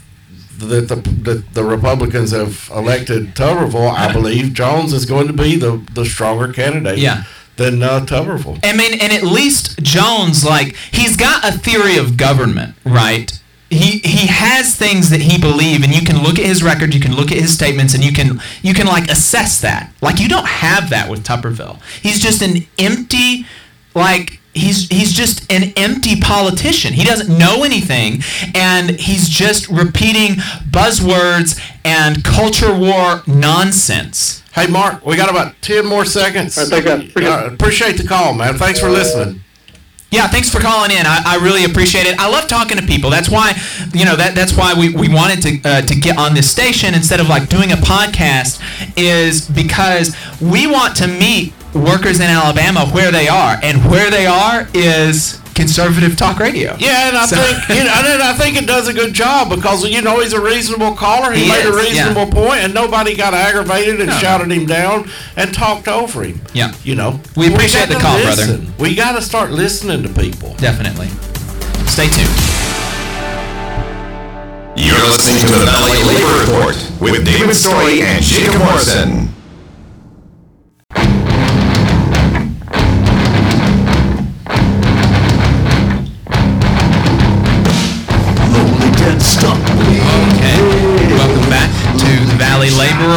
Speaker 5: that the, the the Republicans have elected Tuberville, I believe Jones is going to be the the stronger candidate.
Speaker 4: Yeah.
Speaker 5: Than uh, Tuberville.
Speaker 4: I mean, and at least Jones, like, he's got a theory of government, right? He he has things that he believes, and you can look at his record, you can look at his statements, and you can you can like assess that. Like, you don't have that with Tuberville. He's just an empty, like. He's, he's just an empty politician. He doesn't know anything, and he's just repeating buzzwords and culture war nonsense.
Speaker 5: Hey, Mark, we got about 10 more seconds.
Speaker 7: I think that's pretty
Speaker 5: Uh, appreciate the call, man. Thanks for listening.
Speaker 4: Yeah, thanks for calling in. I, I really appreciate it. I love talking to people. That's why, you know, that that's why we, we wanted to uh, to get on this station instead of like doing a podcast is because we want to meet workers in Alabama where they are, and where they are is conservative talk radio.
Speaker 5: Yeah, and I
Speaker 4: So-
Speaker 5: think you know, and I think it does a good job because you know he's a reasonable caller. He,
Speaker 4: He
Speaker 5: made a
Speaker 4: is, yeah.
Speaker 5: reasonable point, and nobody got aggravated and
Speaker 4: No.
Speaker 5: shouted him down and talked over him.
Speaker 4: Yeah.
Speaker 5: you know,
Speaker 4: We appreciate
Speaker 5: got
Speaker 4: the
Speaker 5: to
Speaker 4: call, brother.
Speaker 5: We got to start listening to people.
Speaker 4: Definitely. Stay tuned.
Speaker 1: You're listening to the Valley Labor Report with David Story and Jacob Morrison.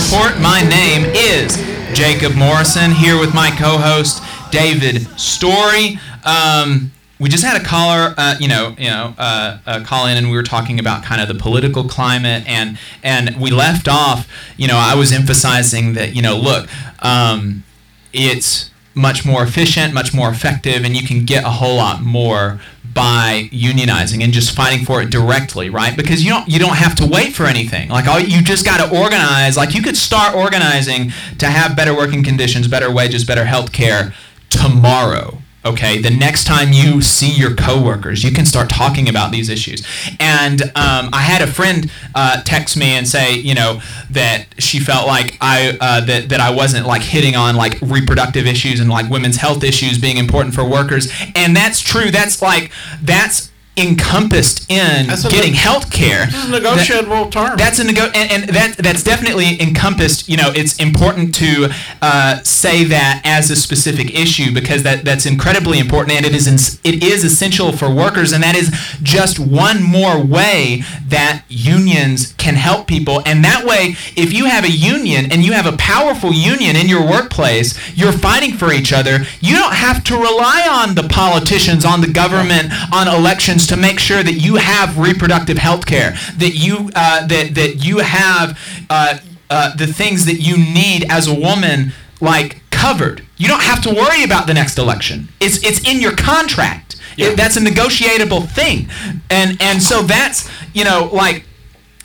Speaker 4: Report. My name is Jacob Morrison here with my co-host David Story. Um, we just had a caller, uh, you know, you know, uh, call in, and we were talking about kind of the political climate, and and we left off. You know, I was emphasizing that, you know, look, um, it's much more efficient, much more effective, and you can get a whole lot more by unionizing and just fighting for it directly, right? Because you don't you don't have to wait for anything. Like all you just got to organize. Like you could start organizing to have better working conditions, better wages, better health care tomorrow. Okay, the next time you see your coworkers, you can start talking about these issues. And um, I had a friend uh, text me and say, you know, that she felt like I uh, that that I wasn't like hitting on like reproductive issues and like women's health issues being important for workers. And that's true. That's like that's encompassed in getting
Speaker 5: ne-
Speaker 4: health care.
Speaker 5: This is a negotiable term.
Speaker 4: That's a nego- and, and that that's definitely encompassed. You know, it's important to uh, say that as a specific issue because that that's incredibly important and it is it is essential for workers and that is just one more way that unions can help people and that way if you have a union and you have a powerful union in your workplace you're fighting for each other you don't have to rely on the politicians on the government on elections to make sure that you have reproductive health care that you uh, that that you have uh, uh, the things that you need as a woman like covered. You don't have to worry about the next election. It's it's in your contract. It- that's a negotiable thing. And and so that's you know like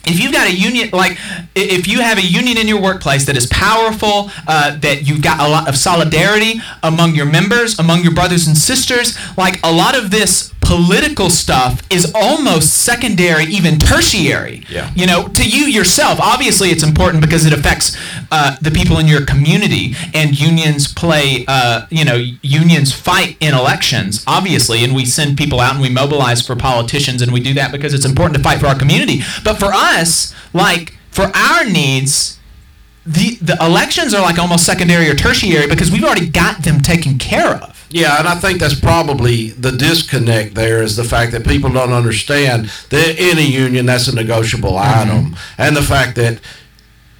Speaker 4: if you've got a union like if you have a union in your workplace that is powerful uh, that you've got a lot of solidarity among your members among your brothers and sisters like a lot of this political stuff is almost secondary even tertiary.
Speaker 5: Yeah.
Speaker 4: you know to you yourself obviously it's important because it affects uh, the people in your community and unions play uh, you know unions fight in elections obviously and we send people out and we mobilize for politicians and we do that because it's important to fight for our community. But for us like for our needs the the elections are like almost secondary or tertiary because we've already got them taken care of
Speaker 5: Yeah, and I think that's probably the disconnect there is the fact that people don't understand that in a union that's a negotiable
Speaker 4: Mm-hmm.
Speaker 5: item. And the fact that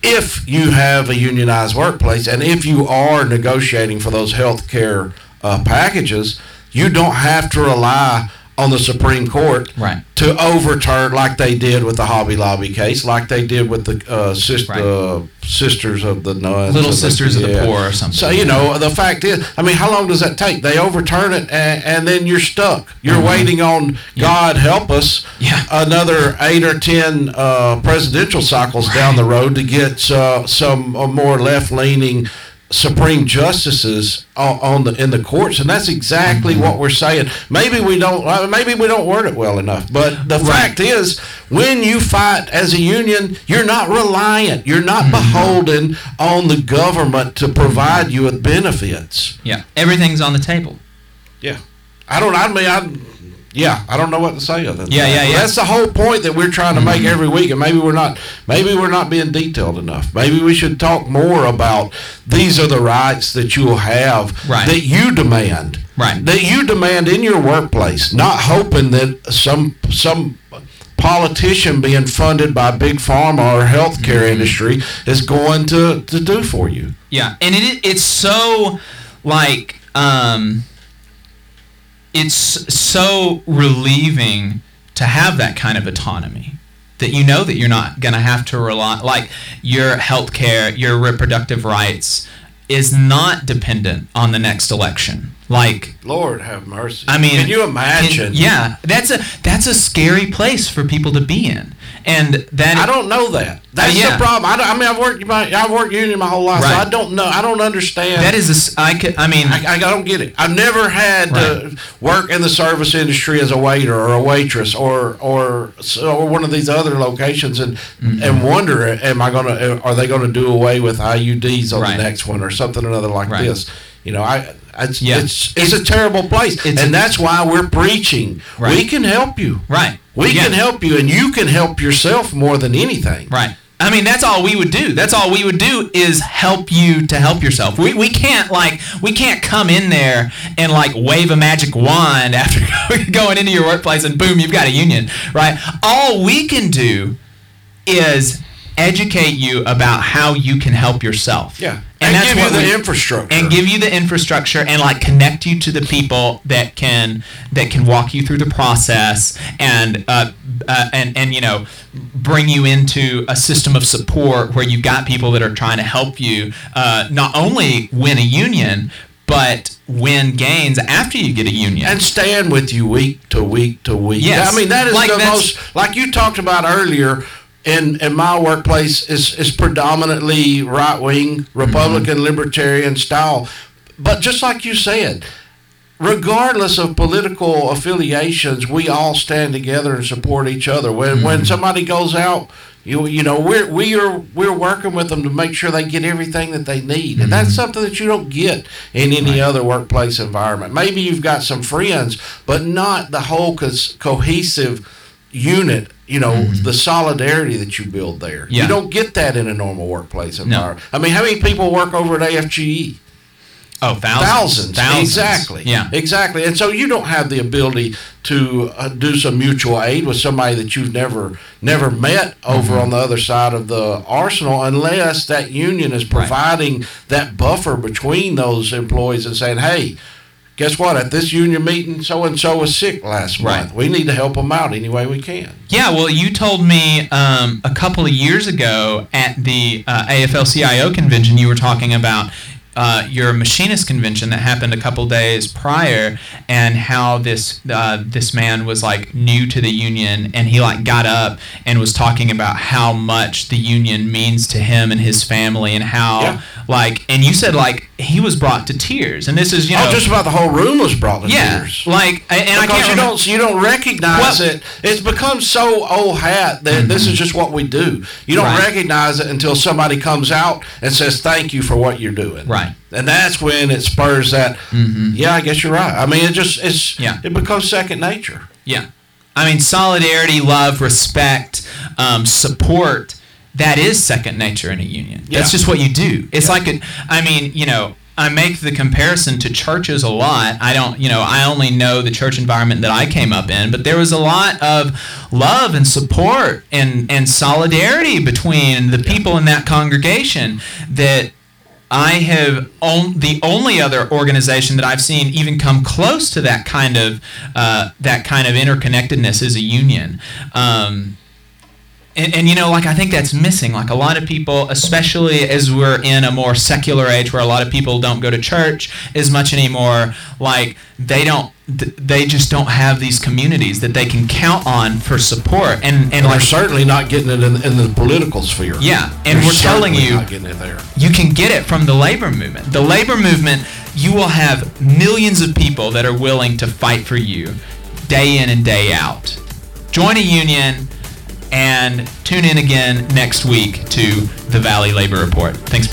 Speaker 5: if you have a unionized workplace and if you are negotiating for those health care uh, packages, you don't have to rely on the Supreme Court
Speaker 4: Right.
Speaker 5: to overturn like they did with the Hobby Lobby case, like they did with the uh, sis-
Speaker 4: Right.
Speaker 5: uh, Sisters of the Nuns.
Speaker 4: Little
Speaker 5: or the-
Speaker 4: Sisters of the Poor or something.
Speaker 5: So, you know, the fact is, I mean, how long does that take? They overturn it and, and then you're stuck. You're waiting on God help us
Speaker 4: Mm-hmm. Yeah.
Speaker 5: another eight or ten uh, presidential cycles down the road to get uh, some uh, more left leaning supreme justices on, on the in the courts and that's exactly what we're saying. Maybe we don't uh, maybe we don't word it well enough but the fact is when you fight as a union you're not reliant you're not
Speaker 4: Mm-hmm.
Speaker 5: beholden on the government to provide you with benefits.
Speaker 4: Yeah everything's on the table.
Speaker 5: Yeah. I don't I mean I yeah, I don't know what to say other than
Speaker 4: Yeah,
Speaker 5: that.
Speaker 4: yeah, yeah.
Speaker 5: That's the whole point that we're trying to make every week, and maybe we're not. Maybe we're not being detailed enough. Maybe we should talk more about these are the rights that you will have
Speaker 4: Right.
Speaker 5: that you demand,
Speaker 4: Right.
Speaker 5: That you demand in your workplace, not hoping that some some politician being funded by big pharma or healthcare
Speaker 4: Mm-hmm.
Speaker 5: industry is going to to do for you.
Speaker 4: Yeah, and it it's so like um it's so relieving to have that kind of autonomy that you know that you're not going to have to rely like your health care, your reproductive rights is not dependent on the next election. Like
Speaker 5: Lord have mercy.
Speaker 4: I mean,
Speaker 5: can you imagine?
Speaker 4: can- yeah, that's a that's a scary place for people to be in, and that
Speaker 5: I don't know that. That's
Speaker 4: Uh, yeah.
Speaker 5: the problem. I, I mean, I've worked my, I've worked union my whole life, so I don't know. I don't understand.
Speaker 4: that is a I could I mean
Speaker 5: I, I don't get it. I've never had to work in the service industry as a waiter or a waitress or or or one of these other locations and
Speaker 4: Mm-hmm.
Speaker 5: and wonder, am I gonna are they gonna do away with IUDs on
Speaker 4: Right.
Speaker 5: the next one or something or another like
Speaker 4: Right.
Speaker 5: this? You know, I. It's,
Speaker 4: Yeah.
Speaker 5: it's it's a terrible place,
Speaker 4: It's
Speaker 5: and
Speaker 4: a-
Speaker 5: that's why we're preaching.
Speaker 4: Right.
Speaker 5: We can help you.
Speaker 4: right
Speaker 5: We
Speaker 4: Yeah.
Speaker 5: can help you, and you can help yourself more than anything.
Speaker 4: Right. I mean, that's all we would do. That's all we would do is help you to help yourself. We, we can't like we can't come in there and like wave a magic wand after going into your workplace and boom, you've got a union, right? All we can do is educate you about how you can help yourself.
Speaker 5: Yeah,
Speaker 4: And,
Speaker 5: and, give you the
Speaker 4: we-
Speaker 5: infrastructure.
Speaker 4: and give you the infrastructure and like connect you to the people that can that can walk you through the process and uh, uh, and and you know bring you into a system of support where you've got people that are trying to help you uh, not only win a union but win gains after you get a union.
Speaker 5: and stand with you week to week to week.
Speaker 4: Yes.
Speaker 5: I mean that is
Speaker 4: Like
Speaker 5: the most like you talked about earlier. In, in my workplace is is predominantly right wing mm-hmm. Republican libertarian style, but just like you said, regardless of political affiliations, we all stand together and support each other. When mm-hmm. when somebody goes out You, you know we're we are we're working with them to make sure they get everything that they need, and that's mm-hmm. something that you don't get in any other workplace environment. Maybe you've got some friends, but not the whole cohesive unit. You know the solidarity that you build there.
Speaker 4: Yeah.
Speaker 5: You don't get that in a normal workplace environment. I mean, how many people work over at AFGE?
Speaker 4: Oh, thousands.
Speaker 5: Thousands. Exactly.
Speaker 4: Yeah.
Speaker 5: Exactly. And so you don't have the ability to uh, do some mutual aid with somebody that you've never never met over
Speaker 4: Mm-hmm.
Speaker 5: on the other side of the arsenal unless that union is providing that buffer between those employees and saying, "Hey, guess what? At this union meeting, so and so was sick last
Speaker 4: Right.
Speaker 5: month. We need to help them out any way we can."
Speaker 4: Yeah, well, you told me um, a couple of years ago at the uh, AFL-CIO convention, you were talking about uh, your machinist convention that happened a couple days prior, and how this uh, this man was like new to the union, and he like got up and was talking about how much the union means to him and his family, and how
Speaker 5: Yeah.
Speaker 4: like, and you said like he was brought to tears, and this is you know
Speaker 5: oh, just about the whole room was brought to
Speaker 4: yeah,
Speaker 5: tears.
Speaker 4: like, and I
Speaker 5: because
Speaker 4: can't
Speaker 5: you
Speaker 4: remember-
Speaker 5: don't you don't recognize
Speaker 4: Well-
Speaker 5: it. It's become so old hat that this is just what we do. You don't
Speaker 4: Mm-hmm. Right.
Speaker 5: recognize it until somebody comes out and says thank you for what you're doing.
Speaker 4: Right.
Speaker 5: And that's when it spurs that. Yeah, I guess you're right. I mean, it just it's
Speaker 4: Mm-hmm. Yeah.
Speaker 5: it becomes second nature.
Speaker 4: Yeah. I mean, solidarity, love, respect, um, support, that is second nature in a union.
Speaker 5: Yeah.
Speaker 4: That's just what you do. It's like, a, I mean, you know, I make the comparison to churches a lot. I don't, you know, I only know the church environment that I came up in, but there was a lot of love and support and, and solidarity between the people in that congregation that I have on, the only other organization that I've seen even come close to that kind of uh, that kind of interconnectedness is a union. Um, and, and you know, like I think that's missing. Like a lot of people, especially as we're in a more secular age where a lot of people don't go to church as much anymore. Like they don't, th- they just don't have these communities that they can count on for support. And and
Speaker 5: And
Speaker 4: like
Speaker 5: we're certainly not getting it in, in the political sphere.
Speaker 4: Yeah, and we're telling you-
Speaker 5: getting it there.
Speaker 4: you can get it from the labor movement. The labor movement, you will have millions of people that are willing to fight for you day in and day out. Join a union and tune in again next week to the Valley Labor Report. Thanks.